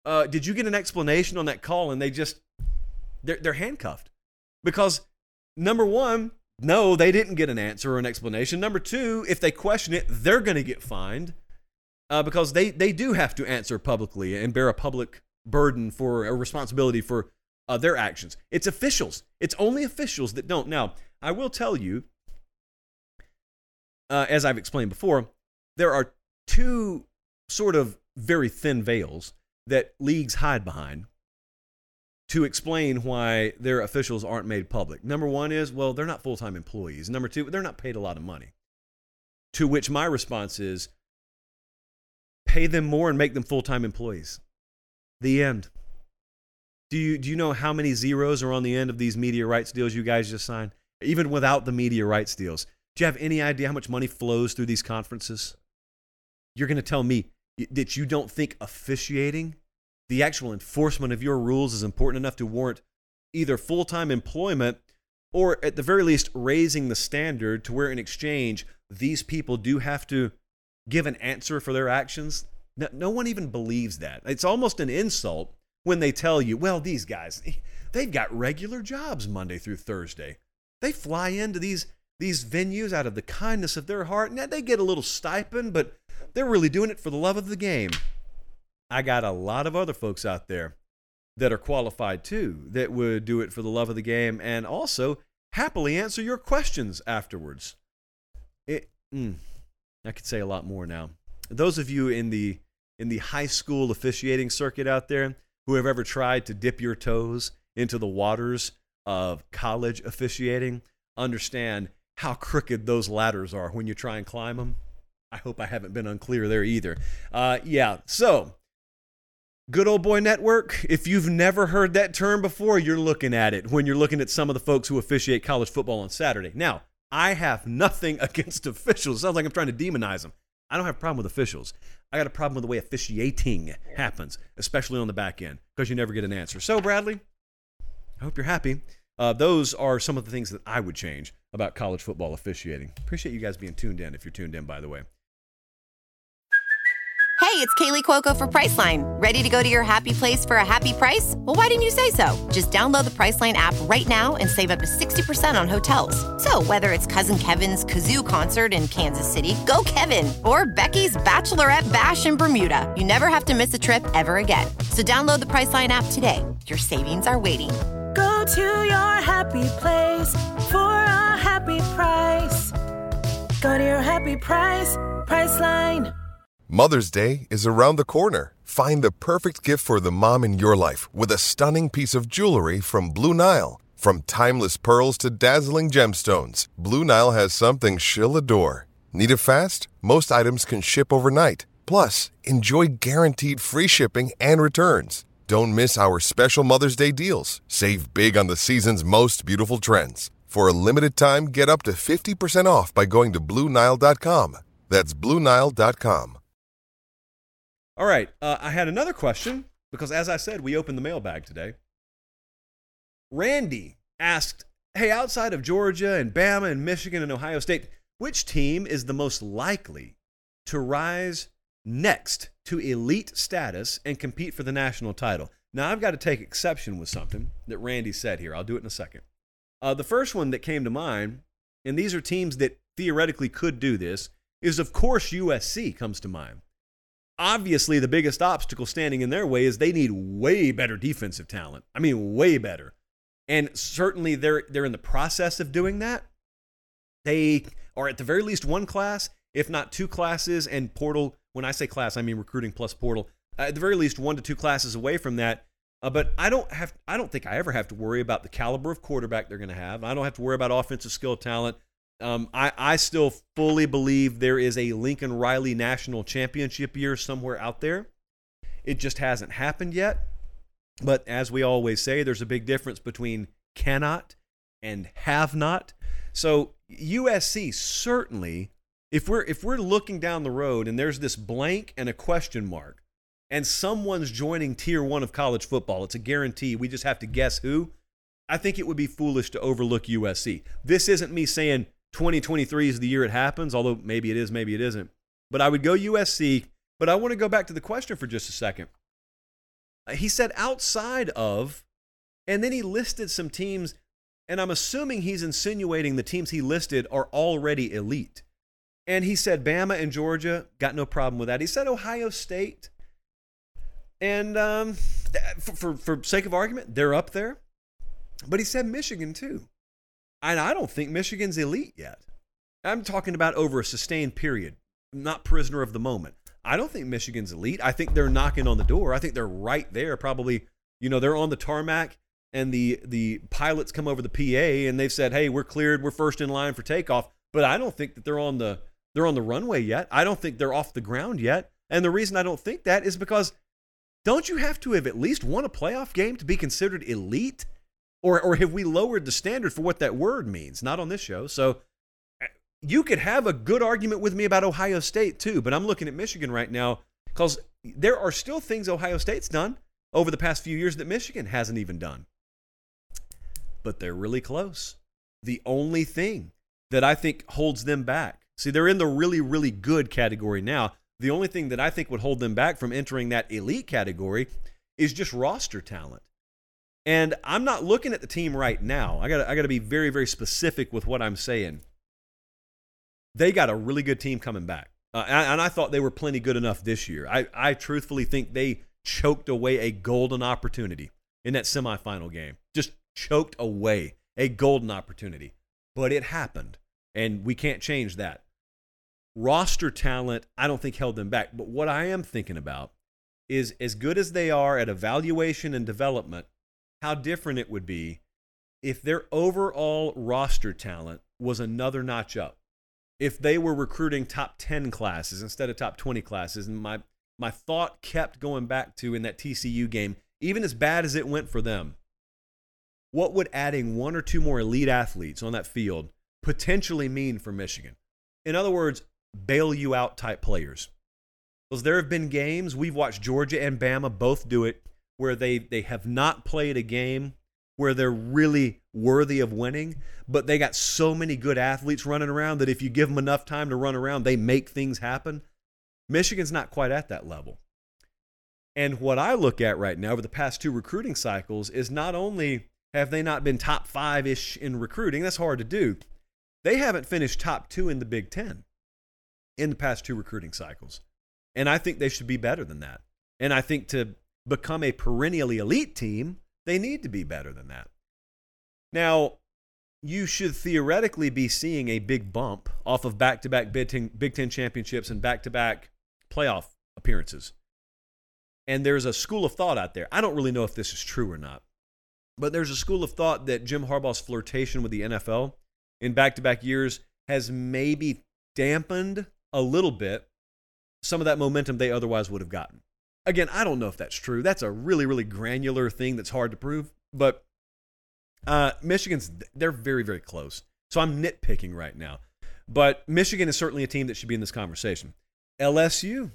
uh, did you get an explanation on that call? And they just, they're, they're handcuffed. Because number one, no, they didn't get an answer or an explanation. Number two, if they question it, they're going to get fined uh, because they, they do have to answer publicly and bear a public burden for a responsibility for uh, their actions. It's officials. It's only officials that don't. Now, I will tell you, uh, as I've explained before, there are two sort of very thin veils that leagues hide behind to explain why their officials aren't made public. Number one is, well, they're not full time employees. Number two, they're not paid a lot of money. To which my response is, pay them more and make them full time employees. The end. Do you, do you know how many zeros are on the end of these media rights deals you guys just signed? Even without the media rights deals. Do you have any idea how much money flows through these conferences? You're going to tell me that you don't think officiating the actual enforcement of your rules is important enough to warrant either full time employment or, at the very least, raising the standard to where, in exchange, these people do have to give an answer for their actions. No, no one even believes that. It's almost an insult when they tell you, well, these guys, they've got regular jobs Monday through Thursday. They fly into these, these venues out of the kindness of their heart. Now, they get a little stipend, but they're really doing it for the love of the game. I got a lot of other folks out there that are qualified too that would do it for the love of the game and also happily answer your questions afterwards. It, mm, I could say a lot more now. Those of you in the in the high school officiating circuit out there who have ever tried to dip your toes into the waters of college officiating understand how crooked those ladders are when you try and climb them. I hope I haven't been unclear there either. Uh, yeah, so Good Old Boy Network, if you've never heard that term before, you're looking at it when you're looking at some of the folks who officiate college football on Saturday. Now, I have nothing against officials. Sounds like I'm trying to demonize them. I don't have a problem with officials. I got a problem with the way officiating happens, especially on the back end, because you never get an answer. So, Bradley, I hope you're happy. Uh, those are some of the things that I would change about college football officiating. Appreciate you guys being tuned in, if you're tuned in, by the way. Hey, it's Kaley Cuoco for Priceline. Ready to go to your happy place for a happy price? Well, why didn't you say so? Just download the Priceline app right now and save up to 60% on hotels. So, whether it's Cousin Kevin's Kazoo concert in Kansas City, go Kevin, or Becky's Bachelorette Bash in Bermuda, you never have to miss a trip ever again. So, download the Priceline app today. Your savings are waiting. Go to your happy place for a happy price. Go to your happy price, Priceline. Mother's Day is around the corner. Find the perfect gift for the mom in your life with a stunning piece of jewelry from Blue Nile. From timeless pearls to dazzling gemstones, Blue Nile has something she'll adore. Need it fast? Most items can ship overnight. Plus, enjoy guaranteed free shipping and returns. Don't miss our special Mother's Day deals. Save big on the season's most beautiful trends. For a limited time, get up to 50% off by going to BlueNile.com. That's BlueNile.com. All right. Uh, I had another question because, as I said, we opened the mailbag today. Randy asked, Hey, outside of Georgia and Bama and Michigan and Ohio State, which team is the most likely to rise next to elite status and compete for the national title? Now, I've got to take exception with something that Randy said here. I'll do it in a second. Uh, the first one that came to mind, and these are teams that theoretically could do this, is of course USC comes to mind obviously the biggest obstacle standing in their way is they need way better defensive talent. I mean, way better. And certainly they're they're in the process of doing that. They are at the very least one class if not two classes and portal. When I say class, I mean recruiting plus portal. At the very least, one to two classes away from that. Uh, but I don't have. I don't think I ever have to worry about the caliber of quarterback they're going to have. I don't have to worry about offensive skill talent. Um, I, I still fully believe there is a Lincoln Riley national championship year somewhere out there. It just hasn't happened yet. But as we always say, there's a big difference between cannot and have not. So USC certainly, if we're if we're looking down the road and there's this blank and a question mark, and someone's joining tier one of college football, it's a guarantee. We just have to guess who. I think it would be foolish to overlook USC. This isn't me saying 2023 is the year it happens, although maybe it is, maybe it isn't. But I would go USC. But I want to go back to the question for just a second. Uh, he said outside of, and then he listed some teams, and I'm assuming he's insinuating the teams he listed are already elite. And he said Bama and Georgia, got no problem with that. He said Ohio State. And um, for, for, for sake of argument, they're up there. But he said Michigan too. And I don't think Michigan's elite yet. I'm talking about over a sustained period, not prisoner of the moment. I don't think Michigan's elite. I think they're knocking on the door. I think they're right there. Probably, you know, they're on the tarmac and the the pilots come over the PA and they've said, "Hey, we're cleared. We're first in line for takeoff." But I don't think that they're on the they're on the runway yet. I don't think they're off the ground yet. And the reason I don't think that is because don't you have to have at least won a playoff game to be considered elite? Or, or have we lowered the standard for what that word means? Not on this show. So uh, you could have a good argument with me about Ohio State too, but I'm looking at Michigan right now because there are still things Ohio State's done over the past few years that Michigan hasn't even done. But they're really close. The only thing that I think holds them back, see, they're in the really, really good category now. The only thing that I think would hold them back from entering that elite category is just roster talent. And I'm not looking at the team right now. I got I got to be very very specific with what I'm saying. They got a really good team coming back. Uh, and, and, I thought they were plenty good enough this year. I, I truthfully think they choked away a golden opportunity in that semifinal game. Just choked away a golden opportunity. But it happened, and we can't change that. Roster talent, I don't think held them back. But what I am thinking about is as good as they are at evaluation and development, how different it would be if their overall roster talent was another notch up. If they were recruiting top 10 classes instead of top 20 classes. And my, my thought kept going back to in that TCU game, even as bad as it went for them, what would adding one or two more elite athletes on that field potentially mean for Michigan? In other words, bail you out type players. Because there have been games, we've watched Georgia and Bama both do it where they, they have not played a game where they're really worthy of winning, but they got so many good athletes running around that if you give them enough time to run around, they make things happen. Michigan's not quite at that level. And what I look at right now over the past two recruiting cycles is not only have they not been top five ish in recruiting, that's hard to do, they haven't finished top two in the Big Ten in the past two recruiting cycles. And I think they should be better than that. And I think to become a perennially elite team, they need to be better than that. Now, you should theoretically be seeing a big bump off of back to back Big Ten championships and back to back playoff appearances. And there's a school of thought out there. I don't really know if this is true or not, but there's a school of thought that Jim Harbaugh's flirtation with the NFL in back to back years has maybe dampened a little bit some of that momentum they otherwise would have gotten. Again, I don't know if that's true. That's a really, really granular thing that's hard to prove. But uh, Michigan's, they're very, very close. So I'm nitpicking right now. But Michigan is certainly a team that should be in this conversation. LSU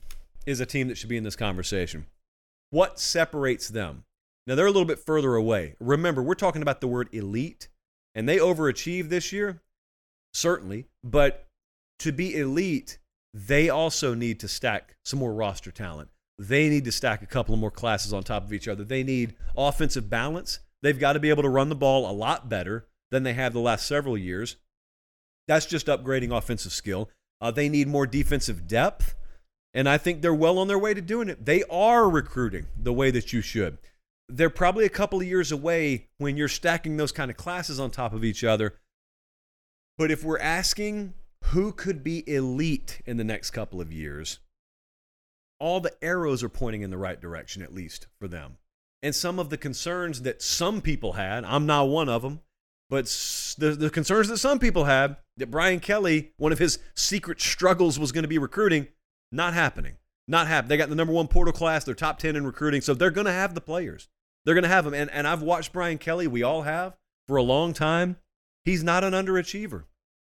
is a team that should be in this conversation. What separates them? Now, they're a little bit further away. Remember, we're talking about the word elite, and they overachieved this year, certainly. But to be elite, they also need to stack some more roster talent. They need to stack a couple of more classes on top of each other. They need offensive balance. They've got to be able to run the ball a lot better than they have the last several years. That's just upgrading offensive skill. Uh, they need more defensive depth. And I think they're well on their way to doing it. They are recruiting the way that you should. They're probably a couple of years away when you're stacking those kind of classes on top of each other. But if we're asking who could be elite in the next couple of years, all the arrows are pointing in the right direction, at least for them. And some of the concerns that some people had, I'm not one of them, but the, the concerns that some people had that Brian Kelly, one of his secret struggles was going to be recruiting, not happening. Not happening. They got the number one portal class, they're top 10 in recruiting, so they're going to have the players. They're going to have them. And, and I've watched Brian Kelly, we all have, for a long time. He's not an underachiever.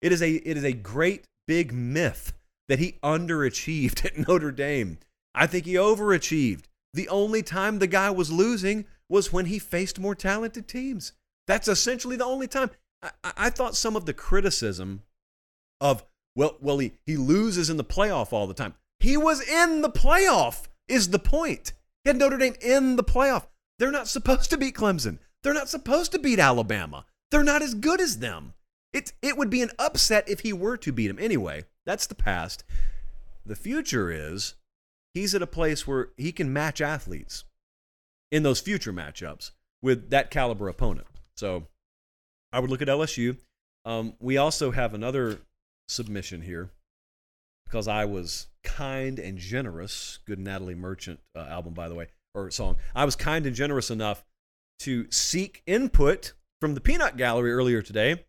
It is a, it is a great big myth that he underachieved at Notre Dame. I think he overachieved. The only time the guy was losing was when he faced more talented teams. That's essentially the only time. I, I thought some of the criticism of, well, well, he, he loses in the playoff all the time. He was in the playoff, is the point. He had Notre Dame in the playoff. They're not supposed to beat Clemson. They're not supposed to beat Alabama. They're not as good as them. It, it would be an upset if he were to beat him. Anyway, that's the past. The future is he's at a place where he can match athletes in those future matchups with that caliber opponent. So I would look at LSU. Um, we also have another submission here because I was kind and generous. Good Natalie Merchant uh, album, by the way, or song. I was kind and generous enough to seek input from the Peanut Gallery earlier today.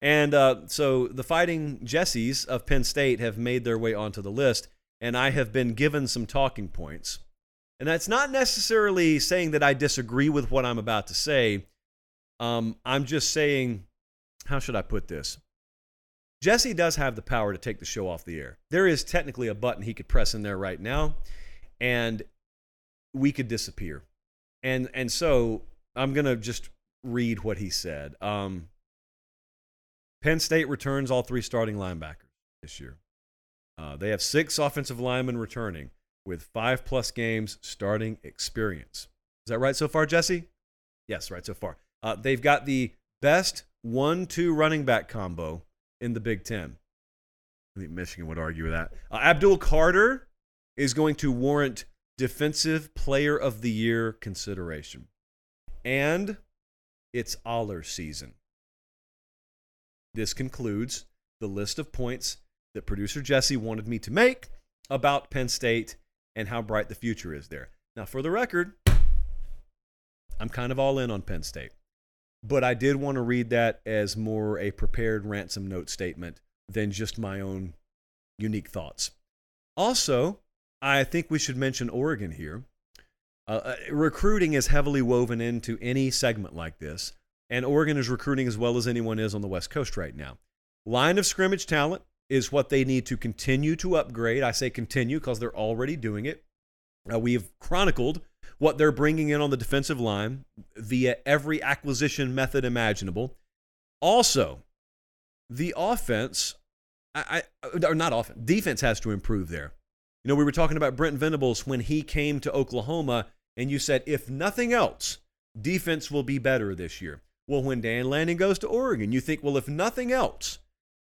And uh, so the Fighting Jessies of Penn State have made their way onto the list and I have been given some talking points. And that's not necessarily saying that I disagree with what I'm about to say. Um, I'm just saying, how should I put this? Jesse does have the power to take the show off the air. There is technically a button he could press in there right now, and we could disappear. And and so I'm gonna just read what he said. Um, Penn State returns all three starting linebackers this year. Uh, they have six offensive linemen returning with five plus games starting experience. Is that right so far, Jesse? Yes, right so far. Uh, they've got the best one two running back combo in the Big Ten. I think Michigan would argue with that. Uh, Abdul Carter is going to warrant Defensive Player of the Year consideration. And it's Allar season. This concludes the list of points that producer Jesse wanted me to make about Penn State and how bright the future is there. Now, for the record, I'm kind of all in on Penn State, but I did want to read that as more a prepared ransom note statement than just my own unique thoughts. Also, I think we should mention Oregon here. Uh, uh recruiting is heavily woven into any segment like this, and Oregon is recruiting as well as anyone is on the West Coast right now. Line of scrimmage talent is what they need to continue to upgrade. I say continue because they're already doing it. Uh, we've chronicled what they're bringing in on the defensive line via every acquisition method imaginable. Also, the offense, I, I, or not offense, defense has to improve there. You know, we were talking about Brent Venables when he came to Oklahoma, and you said, if nothing else, defense will be better this year. Well, when Dan Lanning goes to Oregon, you think, well, if nothing else,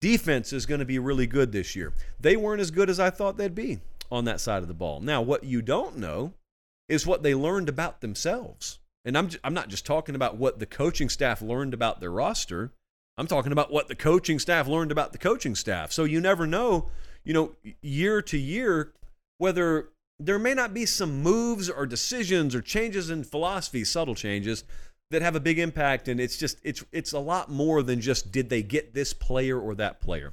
Defense is going to be really good this year. They weren't as good as I thought they'd be on that side of the ball. Now, what you don't know is what they learned about themselves. And I'm, I'm not just talking about what the coaching staff learned about their roster. I'm talking about what the coaching staff learned about the coaching staff. So you never know, you know, year to year, whether there may not be some moves or decisions or changes in philosophy, subtle changes that have a big impact and it's just it's it's a lot more than just did they get this player or that player.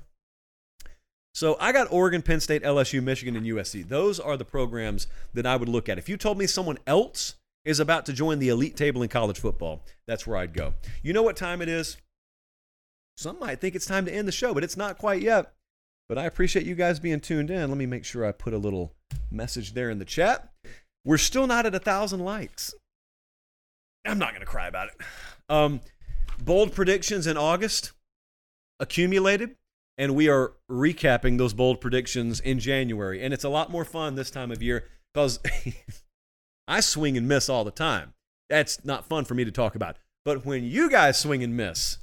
So I got Oregon, Penn State, LSU, Michigan and USC. Those are the programs that I would look at. If you told me someone else is about to join the elite table in college football, that's where I'd go. You know what time it is? Some might think it's time to end the show, but it's not quite yet. But I appreciate you guys being tuned in. Let me make sure I put a little message there in the chat. We're still not at a thousand likes. I'm not going to cry about it. Um, bold predictions in August accumulated, and we are recapping those bold predictions in January. And it's a lot more fun this time of year because I swing and miss all the time. That's not fun for me to talk about. But when you guys swing and miss,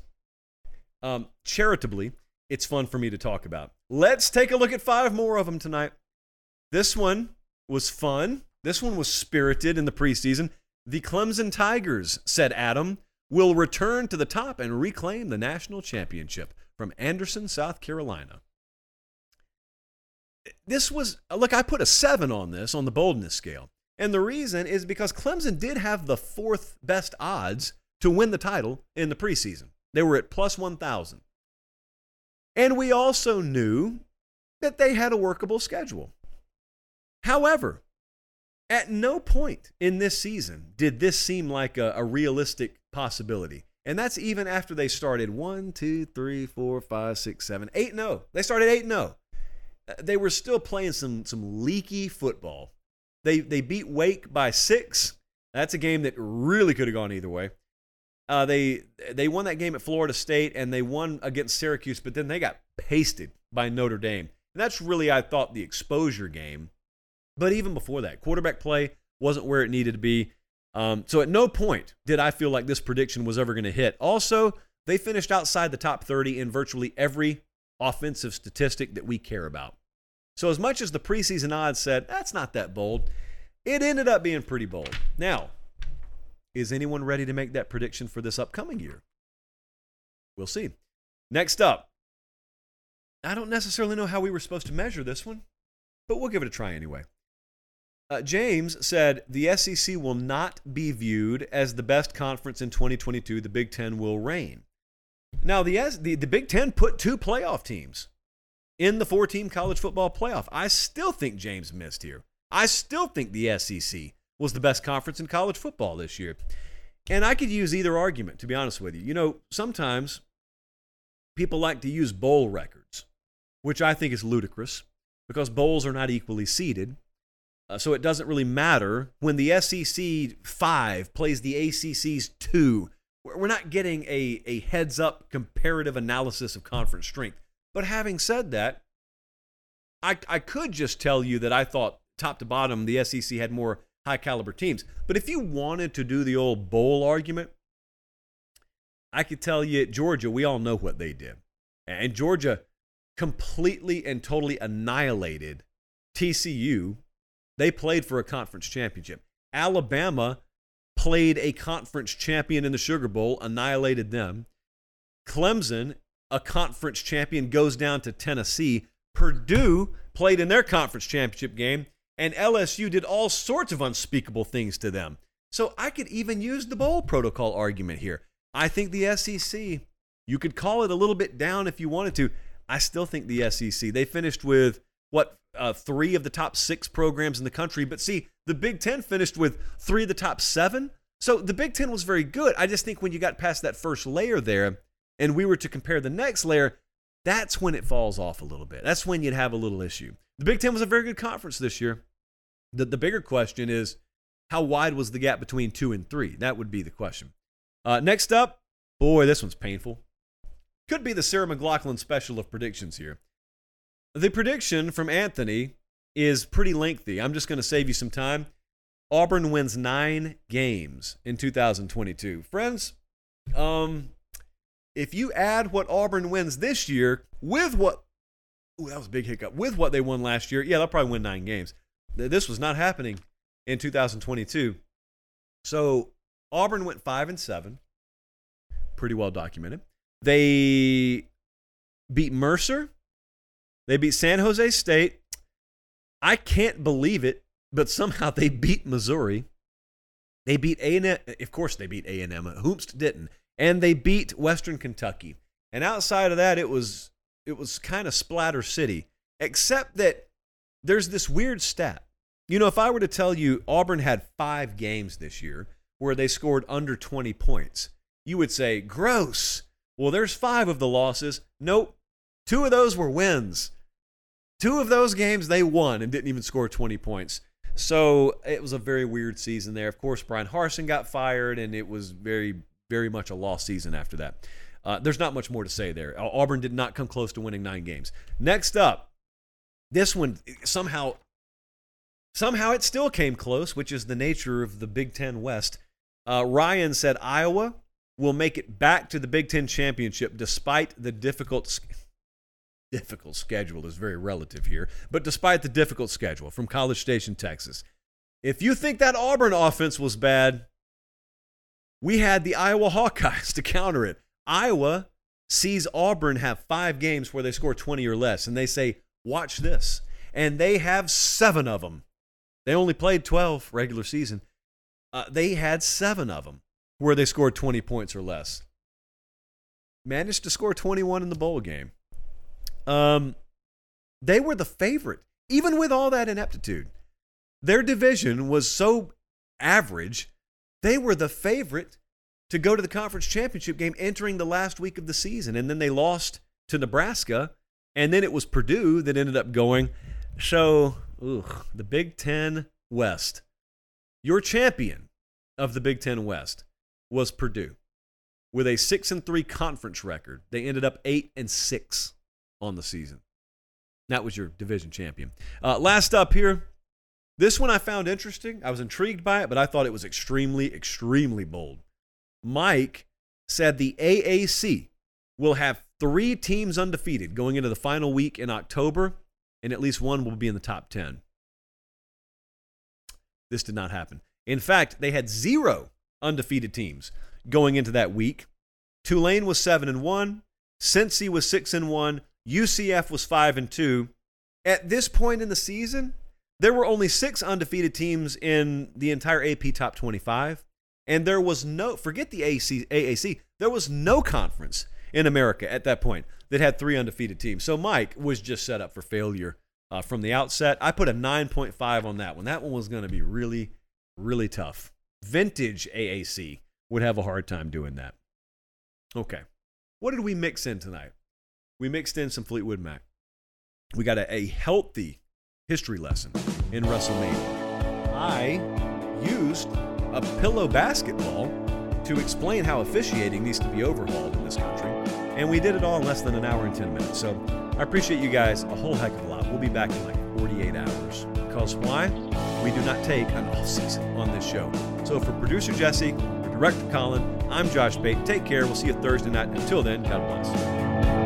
um, charitably, it's fun for me to talk about. Let's take a look at five more of them tonight. This one was fun. This one was spirited in the preseason. The Clemson Tigers, said Adam, will return to the top and reclaim the national championship from Anderson, South Carolina. this was, look, I put a seven on this on the boldness scale. And the reason is because Clemson did have the fourth best odds to win the title in the preseason. They were at plus 1,000. And we also knew that they had a workable schedule. However, at no point in this season did this seem like a, a realistic possibility. And that's even after they started 1, 2, 3, 4, 5, 6, 7, 8 0. They started 8 0. Uh, they were still playing some, some leaky football. They, they beat Wake by six. That's a game that really could have gone either way. Uh, they they won that game at Florida State and they won against Syracuse, but then they got pasted by Notre Dame. And that's really, I thought, the exposure game. But even before that, quarterback play wasn't where it needed to be. Um, so at no point did I feel like this prediction was ever going to hit. Also, they finished outside the top 30 in virtually every offensive statistic that we care about. So, as much as the preseason odds said, that's not that bold, it ended up being pretty bold. Now, is anyone ready to make that prediction for this upcoming year? We'll see. Next up, I don't necessarily know how we were supposed to measure this one, but we'll give it a try anyway. Uh, James said the SEC will not be viewed as the best conference in 2022. The Big Ten will reign. Now, the, the, the Big Ten put two playoff teams in the four team college football playoff. I still think James missed here. I still think the SEC was the best conference in college football this year. And I could use either argument, to be honest with you. You know, sometimes people like to use bowl records, which I think is ludicrous because bowls are not equally seeded. Uh, so it doesn't really matter when the SEC 5 plays the ACC's 2. We're not getting a, a heads up comparative analysis of conference strength. But having said that, I, I could just tell you that I thought top to bottom the SEC had more high caliber teams. But if you wanted to do the old bowl argument, I could tell you at Georgia, we all know what they did. And Georgia completely and totally annihilated TCU they played for a conference championship. Alabama played a conference champion in the Sugar Bowl, annihilated them. Clemson, a conference champion, goes down to Tennessee. Purdue played in their conference championship game, and LSU did all sorts of unspeakable things to them. So I could even use the bowl protocol argument here. I think the SEC, you could call it a little bit down if you wanted to. I still think the SEC, they finished with what uh, three of the top six programs in the country. But see, the Big Ten finished with three of the top seven. So the Big Ten was very good. I just think when you got past that first layer there, and we were to compare the next layer, that's when it falls off a little bit. That's when you'd have a little issue. The Big Ten was a very good conference this year. The, the bigger question is how wide was the gap between two and three? That would be the question. Uh, next up, boy, this one's painful. Could be the Sarah McLachlan special of predictions here. The prediction from Anthony is pretty lengthy. I'm just going to save you some time. Auburn wins nine games in 2022. Friends, um, if you add what Auburn wins this year with what, ooh, that was a big hiccup, with what they won last year, yeah, they'll probably win nine games. This was not happening in 2022. So Auburn went five and seven, pretty well documented. They beat Mercer, they beat San Jose State. I can't believe it, but somehow they beat Missouri. They beat A&M. Of course, they beat A&M. Hoopst didn't, and they beat Western Kentucky. And outside of that, it was it was kind of splatter city. Except that there's this weird stat. You know, if I were to tell you Auburn had five games this year where they scored under 20 points, you would say, gross. Well, there's five of the losses. Nope. Two of those were wins. Two of those games they won and didn't even score 20 points. So it was a very weird season there. Of course, Bryan Harsin got fired, and it was very, very much a lost season after that. Uh, there's not much more to say there. Auburn did not come close to winning nine games. Next up, this one somehow, somehow it still came close, which is the nature of the Big Ten West. Uh, Ryan said Iowa will make it back to the Big Ten championship despite the difficult difficult schedule is very relative here, but despite the difficult schedule from College Station, Texas, if you think that Auburn offense was bad, we had the Iowa Hawkeyes to counter it. Iowa sees Auburn have five games where they score 20 or less, and they say, watch this. and they have seven of them. They only played 12 regular season. Uh, they had seven of them where they scored 20 points or less. Managed to score 21 in the bowl game. Um, they were the favorite, even with all that ineptitude. Their division was so average, they were the favorite to go to the conference championship game entering the last week of the season. And then they lost to Nebraska. And then it was Purdue that ended up going. So, the Big Ten West. Your champion of the Big Ten West was Purdue with a 6 and 3 conference record. They ended up 8 and 6 on the season. That was your division champion. Uh, last up here, this one I found interesting. I was intrigued by it, but I thought it was extremely, extremely bold. Mike said the AAC will have three teams undefeated going into the final week in October, and at least one will be in the top 10. This did not happen. In fact, they had zero undefeated teams going into that week. Tulane was 7 and 1, Cincy was 6 and 1, UCF was 5 and 2. At this point in the season, there were only 6 undefeated teams in the entire AP top 25. And there was no, forget the AC, AAC, there was no conference in America at that point that had three undefeated teams. So Mike was just set up for failure uh, from the outset. I put a 9.5 on that one. That one was going to be really, really tough. Vintage AAC would have a hard time doing that. Okay. What did we mix in tonight? We mixed in some Fleetwood Mac. We got a, a healthy history lesson in WrestleMania. I used a pillow basketball to explain how officiating needs to be overhauled in this country. And we did it all in less than an hour and 10 minutes. So I appreciate you guys a whole heck of a lot. We'll be back in like 48 hours. Because why? We do not take an off season on this show. So for producer Jesse, for director Colin, I'm Josh Pate. Take care. We'll see you Thursday night. Until then, God bless.